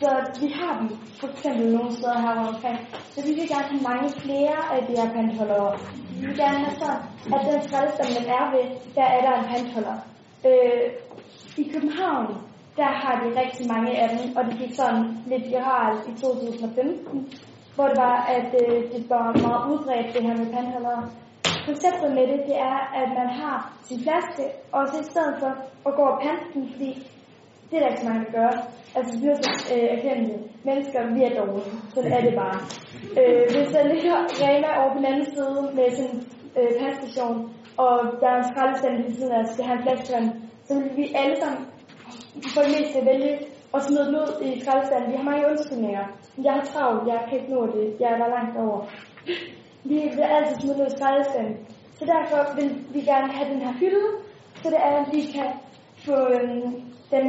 Så vi har dem for eksempel nogle steder her omkring. Så vi vil gerne have mange flere af de her pantholdere. Vi vil gerne have sådan, at den skraldespand, man er ved, der er der en pantholder. Øh, I København, der har de rigtig mange af dem, og det gik sådan lidt viralt i 2015, hvor det var, at øh, det var meget udbredt, det her med pantholdere. Konceptet med det, det er, at man har sin flaske, og så i stedet for at gå og pante den, fordi det er der ikke så mange, der gør. Altså, vi har øh, erkendt mennesker, vi er dårlige. Sådan er det bare. Øh, hvis der ligger Rema over på den anden side med sin øh, passtation, og der er en skraldestand ved siden af os, det har en flaskevand, så vil vi alle sammen få det mest til at vælge og smide den ud i skraldestanden. Vi har mange undskyldninger. Jeg har travlt, jeg kan ikke nå det, jeg er der langt over. Vi vil altid smide ud i skraldestanden. Så derfor vil vi gerne have den her hylde, så det er, at vi kan få øhm, den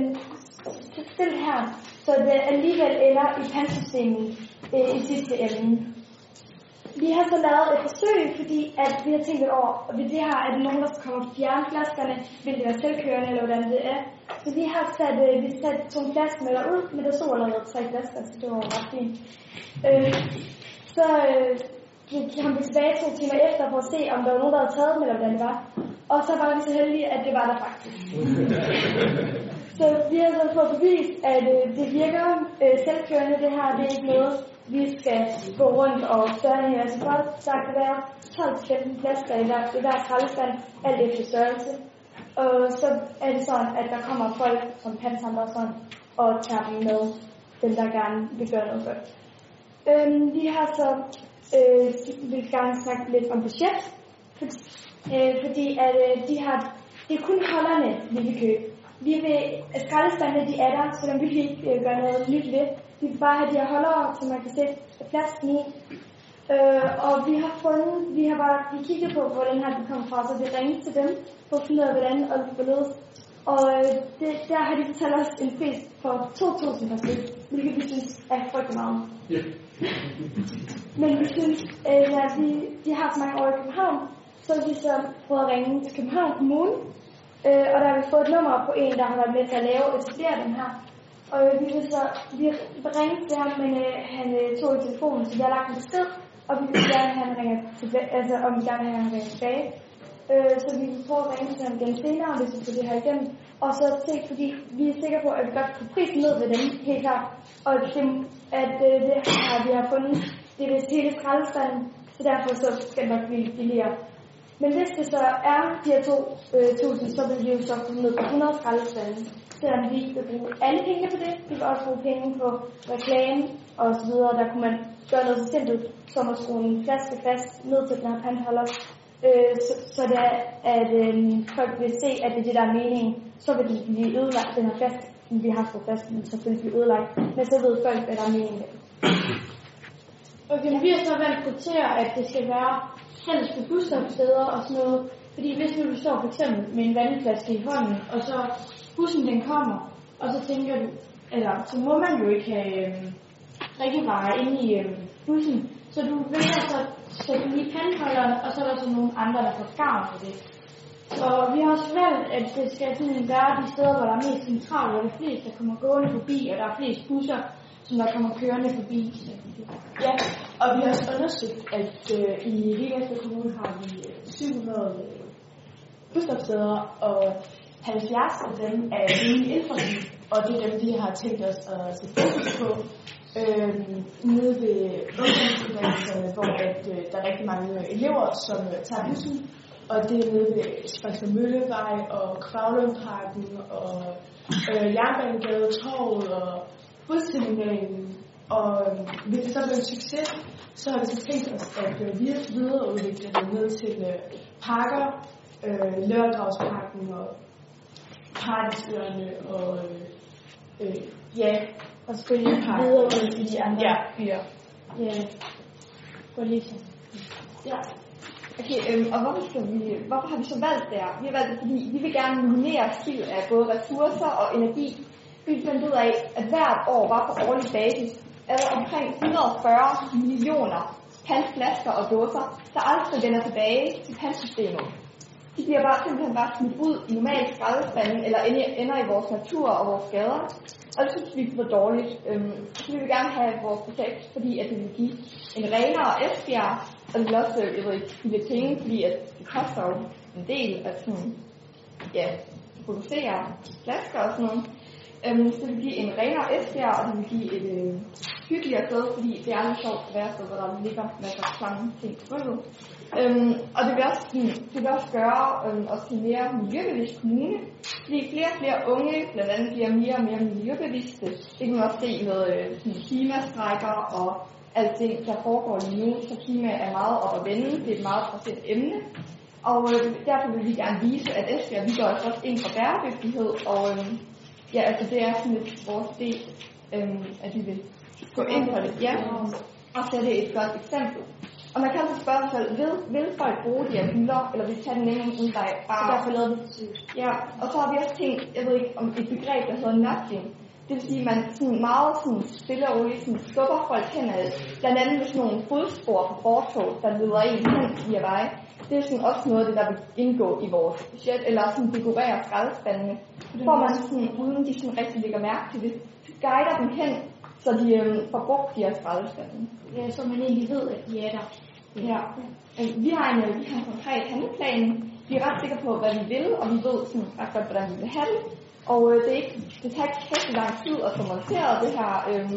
stillet her, så det alligevel ender i pandsystemet øh, i sidste ende. Vi har så lavet et forsøg, fordi at vi har tænkt over, og ved det her, at nogen, der kommer og fjerne flaskerne, vil det være selvkørende, eller hvordan det er. Så vi har sat, øh, vi sat to flaskemøller ud, men der stod allerede tre flasker, så det eh, oh, var ret fint. Øh, så eh, øh, gik han tilbage to timer efter for at se, om der var nogen, der havde taget dem, eller hvordan det var. Og så var vi så heldige, at det var der faktisk. så vi har så fået bevist, at øh, det virker øh, selvkørende, det her. Det er ikke noget, vi skal gå rundt og større her. Så altså, folk, der kan være 12-15 flasker i hver, i hver skraldespand, alt efter størrelse. Og så er det sådan, at der kommer folk som pantsamler og sådan, og tager dem med, dem der gerne vil gøre noget godt. Øhm, vi har så øh, vil gerne snakke lidt om budget, fordi, øh, fordi at øh, de har, det er kun holderne, vi vil købe. Vi vil, øh, skraldespandene de er der, så dem vil vi ikke øh, gøre noget nyt ved. Vi vil bare have de her holdere, så man kan sætte plads i. Øh, og vi har fundet, vi har bare vi kigget på, hvor den her de kom fra, så vi ringede til dem for at finde ud af, hvordan og hvorledes. Og øh, det, der har de fortalt os en pris på 2.000 per styk, hvilket vi synes er frygtelig meget. Yeah. Men vi synes, øh, at vi, de har så mange år i København, så vi så prøvet at ringe til København Kommune, øh, og der har vi fået et nummer på en, der har været med til at lave og etablere den her. Og øh, vi vil så vi ringe til ham, men øh, han øh, tog i telefonen, så vi har lagt en besked, og vi vil gerne have, han ringer tilbage, altså om vi gerne vil have, han ringer tilbage. Øh, så vi vil prøve at ringe til ham igen senere, hvis vi får det her igennem. Og så se, fordi vi er sikre på, at vi godt kan prisen ned ved dem, helt klart. Og det, at øh, det her, vi har fundet, det er vist hele skraldestanden, så derfor så skal det nok blive billigere. Men hvis det så er de her 2.000, øh, så vil vi jo så komme ned på 100 skraldestande. Selvom vi ikke vil bruge alle pengene på det, vi vil også bruge penge på reklame og så videre. Der kunne man gøre noget så simpelt som at skrue en flaske fast ned til den her pandholder. Øh, så, så det er, at øh, folk vil se, at det er det, der er meningen. Så vil de blive ødelagt, den her fast, vi har fået fast, men selvfølgelig blive ødelagt. Men så ved folk, hvad der er meningen med det. Okay, vi har så valgt til, at det skal være helst på busstopsteder og sådan noget. Fordi hvis nu du står for eksempel med en vandflaske i hånden, og så bussen den kommer, og så tænker du, eller så må man jo ikke have øh, drikkevarer inde i øh, bussen. Så du vælger så sætte dem i pandholderen, og så er der så nogle andre, der får gavn af det. Så vi har også valgt, at det skal sådan være de steder, hvor der er mest centralt, hvor der er flest, der kommer gående forbi, og der er flest busser, som der kommer kørende forbi. Ja, og vi har også undersøgt, at øh, i Vigersborg Kommune har vi øh, 700 øh, busstopsteder, og 70 af dem er lige indforskning, og det er dem, vi har tænkt os at sætte fokus på. Øh, nede ved ungdomsuddannelserne, hvor at, øh, der er rigtig mange elever, som øh, tager bussen, og det er nede ved Springsted Møllevej og Kvavlundparken og øh, Jernbanegade, Torvet og bussemineringen. Og hvis det så bliver en succes, så har vi så tænkt os at øh, videreudvikle det ned til øh, parker, øh, Lørdagsparken og Parkesøerne og øh, øh, ja, og selvfølgelig videre ud i de andre ja. byer. Ja, på ligesom. Ja. Okay, øhm, og hvorfor, skal vi, hvorfor har vi så valgt det her? Vi har valgt det, fordi vi vil gerne minimere spild af både ressourcer og energi. Vi fandt ud af, at hvert år var på årlig basis er der omkring 140 millioner pantflasker og dåser, der aldrig vender tilbage til pantsystemet. De bliver bare simpelthen bare smidt ud i normal skraldespanden, eller ender i vores natur og vores gader. Og det synes vi er dårligt. Øhm, så vi vil gerne have vores projekt, fordi at det vil give en renere Esbjerg, og det vil også øh, jeg ved ikke, penge, fordi at det koster jo en del at sådan, ja, producere flasker og sådan noget. Øhm, så det vil give en renere Esbjerg, og det vil give et øh, hyggeligere sted, fordi det er lidt sjovt at være sted, hvor der ligger masser af klamme ting på gulvet. Øhm, og det vil også, det vil også gøre øhm, os til mere miljøbevidst kommune, fordi flere og flere unge blandt andet bliver mere og mere miljøbevidste. Det kan man også se med øh, klimastrækker og alt det, der foregår lige nu. Så klima er meget op at vende, det er et meget præsent emne. Og øh, derfor vil vi gerne vise, at Esbjerg, vi går altså også ind for bæredygtighed, og øh, ja, altså det er sådan lidt vores del, øh, at vi vil gå ind for det. Ja, og så er det et godt eksempel. Og man kan også spørge sig selv, vil, vil folk bruge de her hylder, eller vil tage den nemme ud, der bare... Så derfor lavede vi det Ja, og så har vi også tænkt, jeg ved ikke, om et begreb, der hedder nudging. Det vil sige, at man sådan meget sådan stille og roligt sådan skubber folk hen ad, blandt andet med sådan nogle fodspor på fortog, der leder en hen via vej. Det er sådan også noget af det, der vil indgå i vores budget, eller sådan dekorere skraldespandene. Hvor man sådan, uden de sådan rigtig lægger mærke til det, guider dem hen, så de øhm, får brugt de her skraldespande. Ja, så man egentlig ved, at de er der. Ja. Vi har en, vi har en konkret handleplan. Vi er ret sikre på, hvad vi vil, og vi ved sådan ret godt, hvordan vi vil have det. Og øh, det, er ikke, det tager ikke rigtig lang tid at få monteret det her, øh,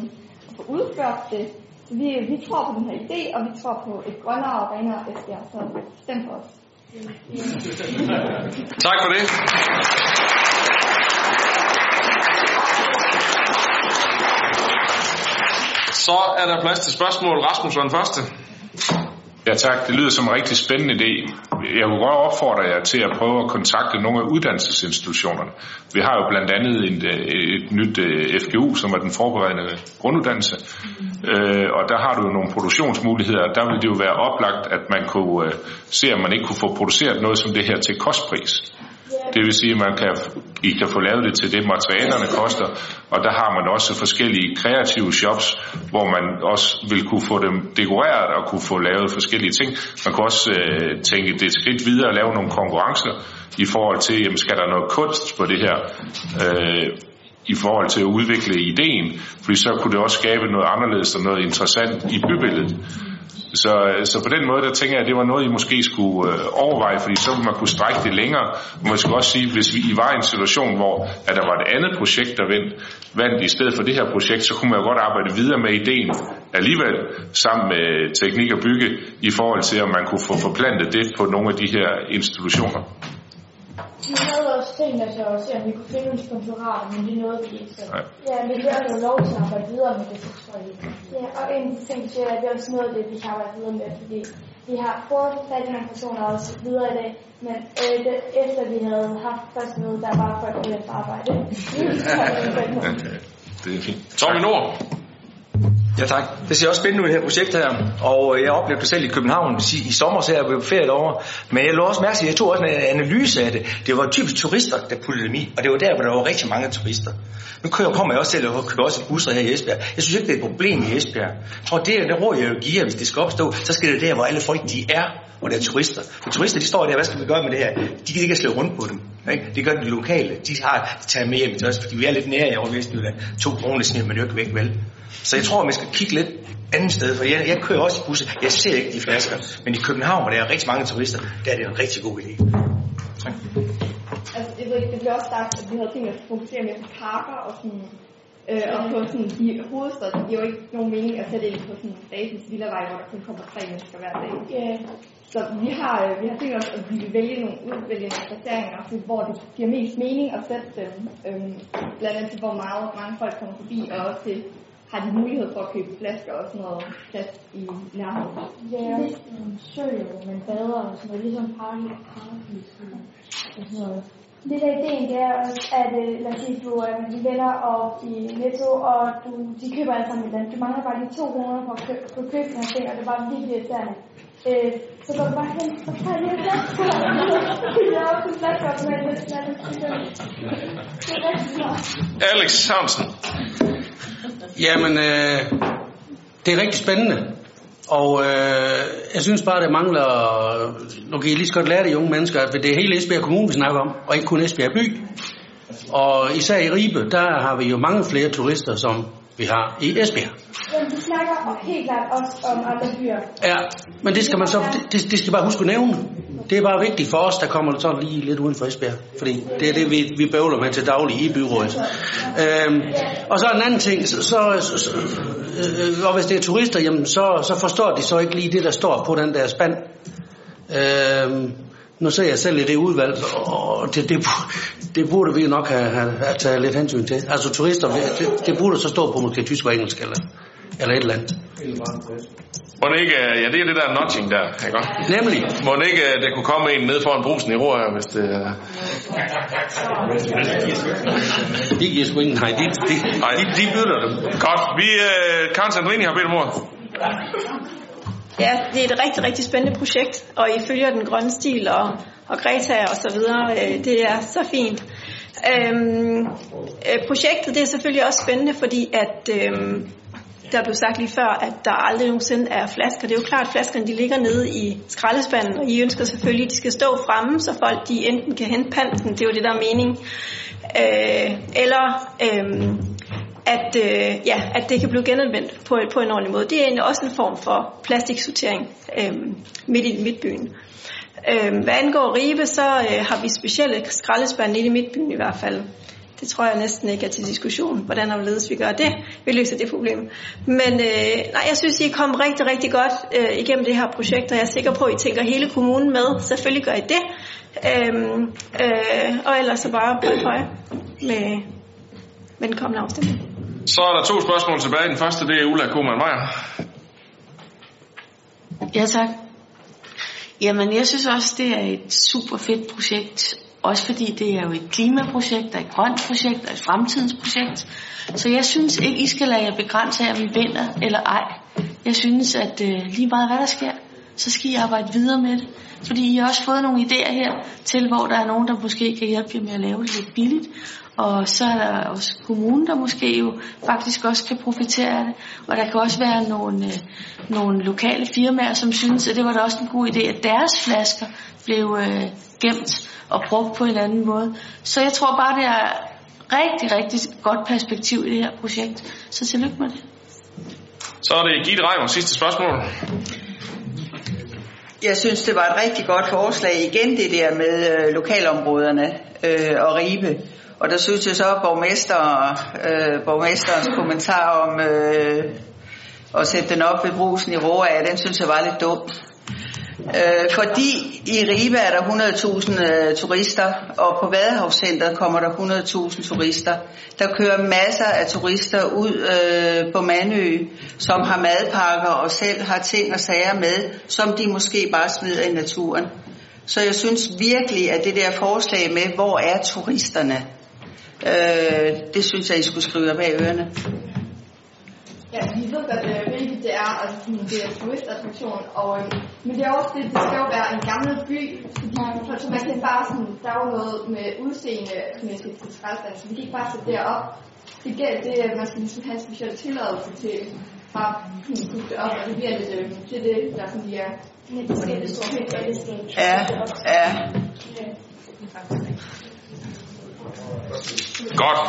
og få udført det. Så vi, vi tror på den her idé, og vi tror på et grønnere og renere Esbjerg, så stem på os. Tak for det. Så er der plads til spørgsmål. Rasmus var den første. Ja tak, det lyder som en rigtig spændende idé. Jeg vil godt opfordre jer til at prøve at kontakte nogle af uddannelsesinstitutionerne. Vi har jo blandt andet et, et nyt øh, FGU, som er den forberedende grunduddannelse, øh, og der har du jo nogle produktionsmuligheder. Der vil det jo være oplagt, at man kunne øh, se, om man ikke kunne få produceret noget som det her til kostpris. Det vil sige, at man kan, I kan få lavet det til det, materialerne koster, og der har man også forskellige kreative shops, hvor man også vil kunne få dem dekoreret og kunne få lavet forskellige ting. Man kan også øh, tænke det skridt videre og lave nogle konkurrencer i forhold til, jamen, skal der noget kunst på det her? Øh, i forhold til at udvikle ideen, fordi så kunne det også skabe noget anderledes og noget interessant i bybilledet. Så, så på den måde, der tænker jeg, at det var noget, I måske skulle øh, overveje, fordi så ville man kunne strække det længere. Og man skulle også sige, hvis vi I var i en situation, hvor at der var et andet projekt, der vandt, vandt i stedet for det her projekt, så kunne man jo godt arbejde videre med ideen alligevel, sammen med teknik og bygge, i forhold til, om man kunne få forplantet det på nogle af de her institutioner. Vi havde også tænkt os at se, om vi kunne finde nogle sponsorater, men det nåede vi ikke. Så. Ja, men vi har jo lov til at arbejde videre med det, så tror jeg. Ja, og en ting til, at det er også noget af det, vi kan arbejde videre med, fordi vi har fået fat i nogle personer også videre i dag, men øh, det, efter vi havde haft første møde, der var folk ude efter arbejde. det er fint. Tommy Nord. Ja tak. Det ser også spændende ud, det her projekt her. Og øh, jeg oplevede det selv i København i, i sommer, så jeg blev ferie derovre. Men jeg lå også mærke til, at jeg tog også en analyse af det. Det var typisk turister, der puttede dem i. Og det var der, hvor der var rigtig mange turister. Nu kører, kommer jeg også selv og køber også busser her i Esbjerg. Jeg synes ikke, det er et problem i Esbjerg. Jeg tror, det er det råd, jeg vil give jer, hvis det skal opstå, så skal det der, hvor alle folk de er, hvor der er turister. For turister, de står der, hvad skal vi gøre med det her? De kan ikke slå rundt på dem. Ikke? Det gør de lokale. De har de tager med hjem til os, fordi vi er lidt nære over Vestjylland. To kroner sniger man jo ikke væk, vel? Så jeg tror, man skal kigge lidt andet sted, for jeg, jeg kører også i busser. Jeg ser ikke de flasker, men i København, hvor der er rigtig mange turister, der er det en rigtig god idé. Tak. Altså, det, ikke, det bliver også sagt, at vi havde tænkt at fokusere mere på parker og sådan, øh, og på sådan de hovedsteder. Det giver jo ikke nogen mening at sætte ind på sådan en statens villavej, hvor der kun kommer tre mennesker hver dag. Yeah. Så vi har, øh, vi har tænkt os, at vi vil vælge nogle udvælge nogle placeringer, hvor det giver mest mening at sætte dem, øh, blandt andet til, hvor meget, mange folk kommer forbi, og også til, har de mulighed for at købe flasker og sådan noget plads i nærheden. Ja, nogle søer, hvor man bader og sådan noget, ligesom party, party og sådan noget. Lidt af ideen, det er også, at øh, lad os sige, du øh, er med dine venner og i Netto, og du, de køber alle sammen et eller andet. Du mangler bare lige 2 kroner for at købe, for at købe den her ting, og det er bare virkelig irriterende. Øh, så går du bare hen og tager en lille flaske, og fylder op en flaske op med en lille. Det er rigtig smart. Alex Hansen. Jamen, øh, det er rigtig spændende. Og øh, jeg synes bare, det mangler... Nu kan I lige så godt lære det, unge mennesker, at det er hele Esbjerg Kommune, vi snakker om, og ikke kun Esbjerg by. Og især i Ribe, der har vi jo mange flere turister, som vi har i Esbjerg. Jamen, vi snakker om- helt klart også om andre byer. Ja, men det skal man så, det, det skal bare huske at nævne. Det er bare vigtigt for os, der kommer sådan lige lidt uden for Esbjerg. Fordi det er det, vi, vi bøvler med til daglig i byrådet. Øhm, og så en anden ting, så, så, så så- øh, og hvis det er turister, jamen så, så forstår de så ikke lige det, der står på den der spand. Øhm, nu ser jeg selv i det udvalg, og det, det, det burde vi nok have, have, have taget lidt hensyn til. Altså turister, det, det burde så stå på måske tysk og engelsk eller, eller et eller andet. Må det ikke, øh, ja, det er det der notching der, ikke også? Nemlig. Må det ikke, øh, det kunne komme en ned foran brusen i ro her, hvis det... øh, De giver sgu ingen, nej, de, de, de, de bytter dem. Godt, vi, øh, Karen Sandrini har bedt om ordet. Ja, det er et rigtig, rigtig spændende projekt, og I følger den grønne stil og, og Greta og så videre. Øh, det er så fint. Øhm, øh, projektet det er selvfølgelig også spændende, fordi at øhm, der blev sagt lige før, at der aldrig nogensinde er flasker. Det er jo klart, at flaskerne de ligger nede i skraldespanden, og I ønsker selvfølgelig, at de skal stå fremme, så folk de enten kan hente panten, det er jo det, der er mening, øh, eller øh, at, øh, ja, at det kan blive genanvendt på, på en ordentlig måde. Det er en- også en form for plastiksortering øh, midt i midtbyen. Øh, hvad angår Ribe, så øh, har vi specielle skraldespande inde i midtbyen i hvert fald. Det tror jeg næsten ikke er til diskussion, hvordan og hvorledes vi gør det. Vi løser det problem. Men øh, nej, jeg synes, I er kommet rigtig, rigtig godt øh, igennem det her projekt, og jeg er sikker på, at I tænker hele kommunen med. Selvfølgelig gør I det. Øh, øh, og ellers så bare på høje med, med den kommende afstemning. Så er der to spørgsmål tilbage. Den første, det er Ulla Koman Meyer. Ja, tak. Jamen, jeg synes også, det er et super fedt projekt. Også fordi det er jo et klimaprojekt, og et grønt projekt, og et fremtidens projekt. Så jeg synes ikke, I skal lade jer begrænse af, om I vinder eller ej. Jeg synes, at øh, lige meget hvad der sker, så skal I arbejde videre med det. Fordi I har også fået nogle idéer her til, hvor der er nogen, der måske kan hjælpe jer med at lave det lidt billigt. Og så er der også kommunen, der måske jo faktisk også kan profitere af det. Og der kan også være nogle, øh, nogle lokale firmaer, som synes, at det var da også en god idé, at deres flasker blev øh, gemt og brugt på en anden måde. Så jeg tror bare, det er rigtig, rigtig godt perspektiv i det her projekt. Så tillykke med det. Så er det Gitte Reimer, sidste spørgsmål. Jeg synes, det var et rigtig godt forslag. Igen det der med øh, lokalområderne øh, og Ribe. Og der synes jeg så, at borgmester, øh, borgmesterens kommentar om øh, at sætte den op ved brusen i Roa, den synes jeg var lidt dum. Øh, fordi i Ribe er der 100.000 øh, turister, og på Vadehavscenteret kommer der 100.000 turister. Der kører masser af turister ud øh, på Manø, som har madpakker og selv har ting og sager med, som de måske bare smider i naturen. Så jeg synes virkelig, at det der forslag med, hvor er turisterne, øh, det synes jeg, I skulle skrive bag ørerne. Ja, vi ved godt, at Ribe det er, altså, sådan, det er turistattraktion, og, øhm, men det er også det, det skal jo være en gammel by, fordi for, så man kan bare sådan, der er jo noget med udseendemæssigt til skraldespanden, så vi kan ikke bare sætte det op. Det gælder det, at man skal ligesom have en speciel tilladelse til bare at putte det op, og det bliver lidt, øhm, det er det, der sådan bliver Ja, ja. Godt.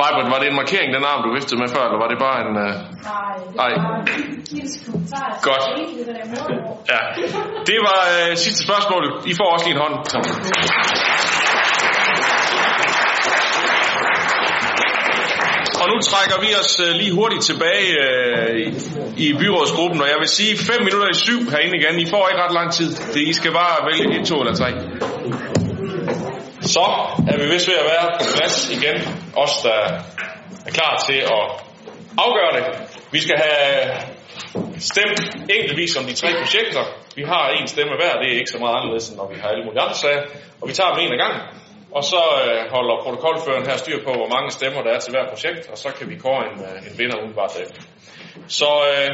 Majbert, var det en markering, den arm, du viftede med før, eller var det bare en... Uh... Nej. Godt. Ja. Det var uh, sidste spørgsmål. I får også lige en hånd. Og nu trækker vi os uh, lige hurtigt tilbage uh, i, i byrådsgruppen, og jeg vil sige 5 minutter i syv herinde igen. I får ikke ret lang tid. Det, I skal bare vælge et, to eller tre. Så er vi vist ved at være på plads igen. Os, der er klar til at afgøre det. Vi skal have stemt enkeltvis om de tre projekter. Vi har en stemme hver, det er ikke så meget anderledes, end når vi har alle mulige andre sager. Og vi tager dem en af gangen. Og så øh, holder protokolføreren her styr på, hvor mange stemmer der er til hver projekt, og så kan vi kåre en, øh, en vinder udenbart derefter. Så øh,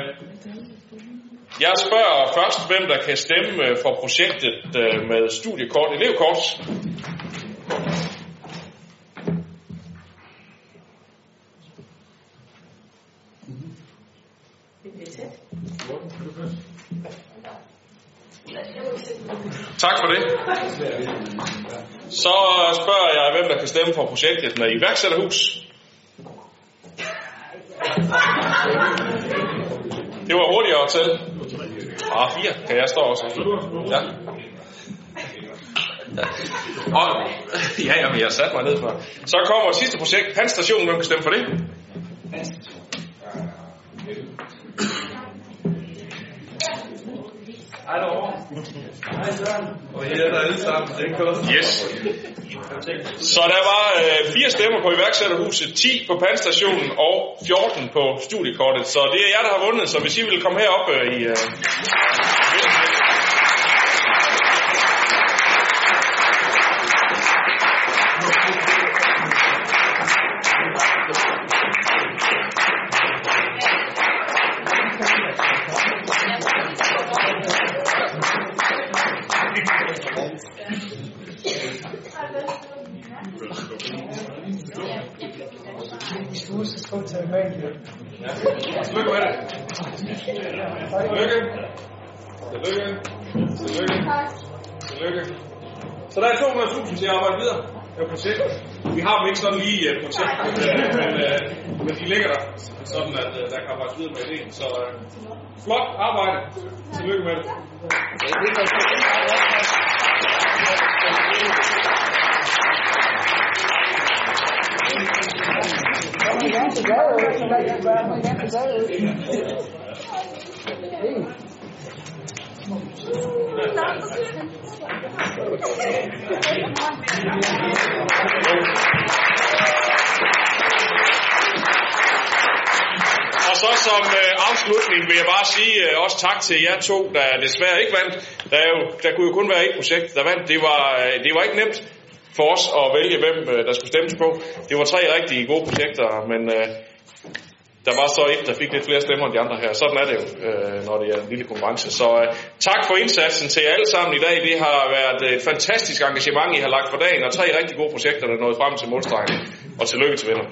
jeg spørger først, hvem der kan stemme øh, for projektet øh, med studiekort, elevkort. Tak for det. Så spørger jeg, hvem der kan stemme for projektet med iværksætterhus. Det var hurtigere til. Ah, fire kan jeg stå også. Ja. Og, ja, jamen, jeg har sat mig ned for. Så kommer sidste projekt, Hans Station. Hvem kan stemme for det? Hej derovre. Hej Søren. Og I er der alle sammen. Det er. Yes. Så der var øh, fire stemmer på iværksætterhuset, 10 på pandstationen og 14 på studiekortet. Så det er jer, der har vundet. Så hvis I vil komme herop øh, i... Øh, Tillykke med det. Tillykke. Tillykke. Tillykke. Tillykke. Så der er 200.000 til at arbejde videre med projektet. Vi har dem ikke sådan lige i uh, projekt, men, uh, men de ligger der, sådan at uh, der kan arbejdes videre med ideen. Så uh, flot arbejde. Tillykke med det. Og så som øh, afslutning vil jeg bare sige øh, også tak til jer to, der desværre ikke vandt. Der, er jo, der kunne jo kun være et projekt, der vandt. Det var, øh, det var ikke nemt for os at vælge, hvem øh, der skulle stemmes på. Det var tre rigtig gode projekter, men øh, der var så et, der fik lidt flere stemmer end de andre her. Sådan er det jo, øh, når det er en lille konkurrence. Så øh, tak for indsatsen til jer alle sammen i dag. Det har været et fantastisk engagement, I har lagt for dagen, og tre rigtig gode projekter, der nåede frem til målstregen. Og tillykke til vinder.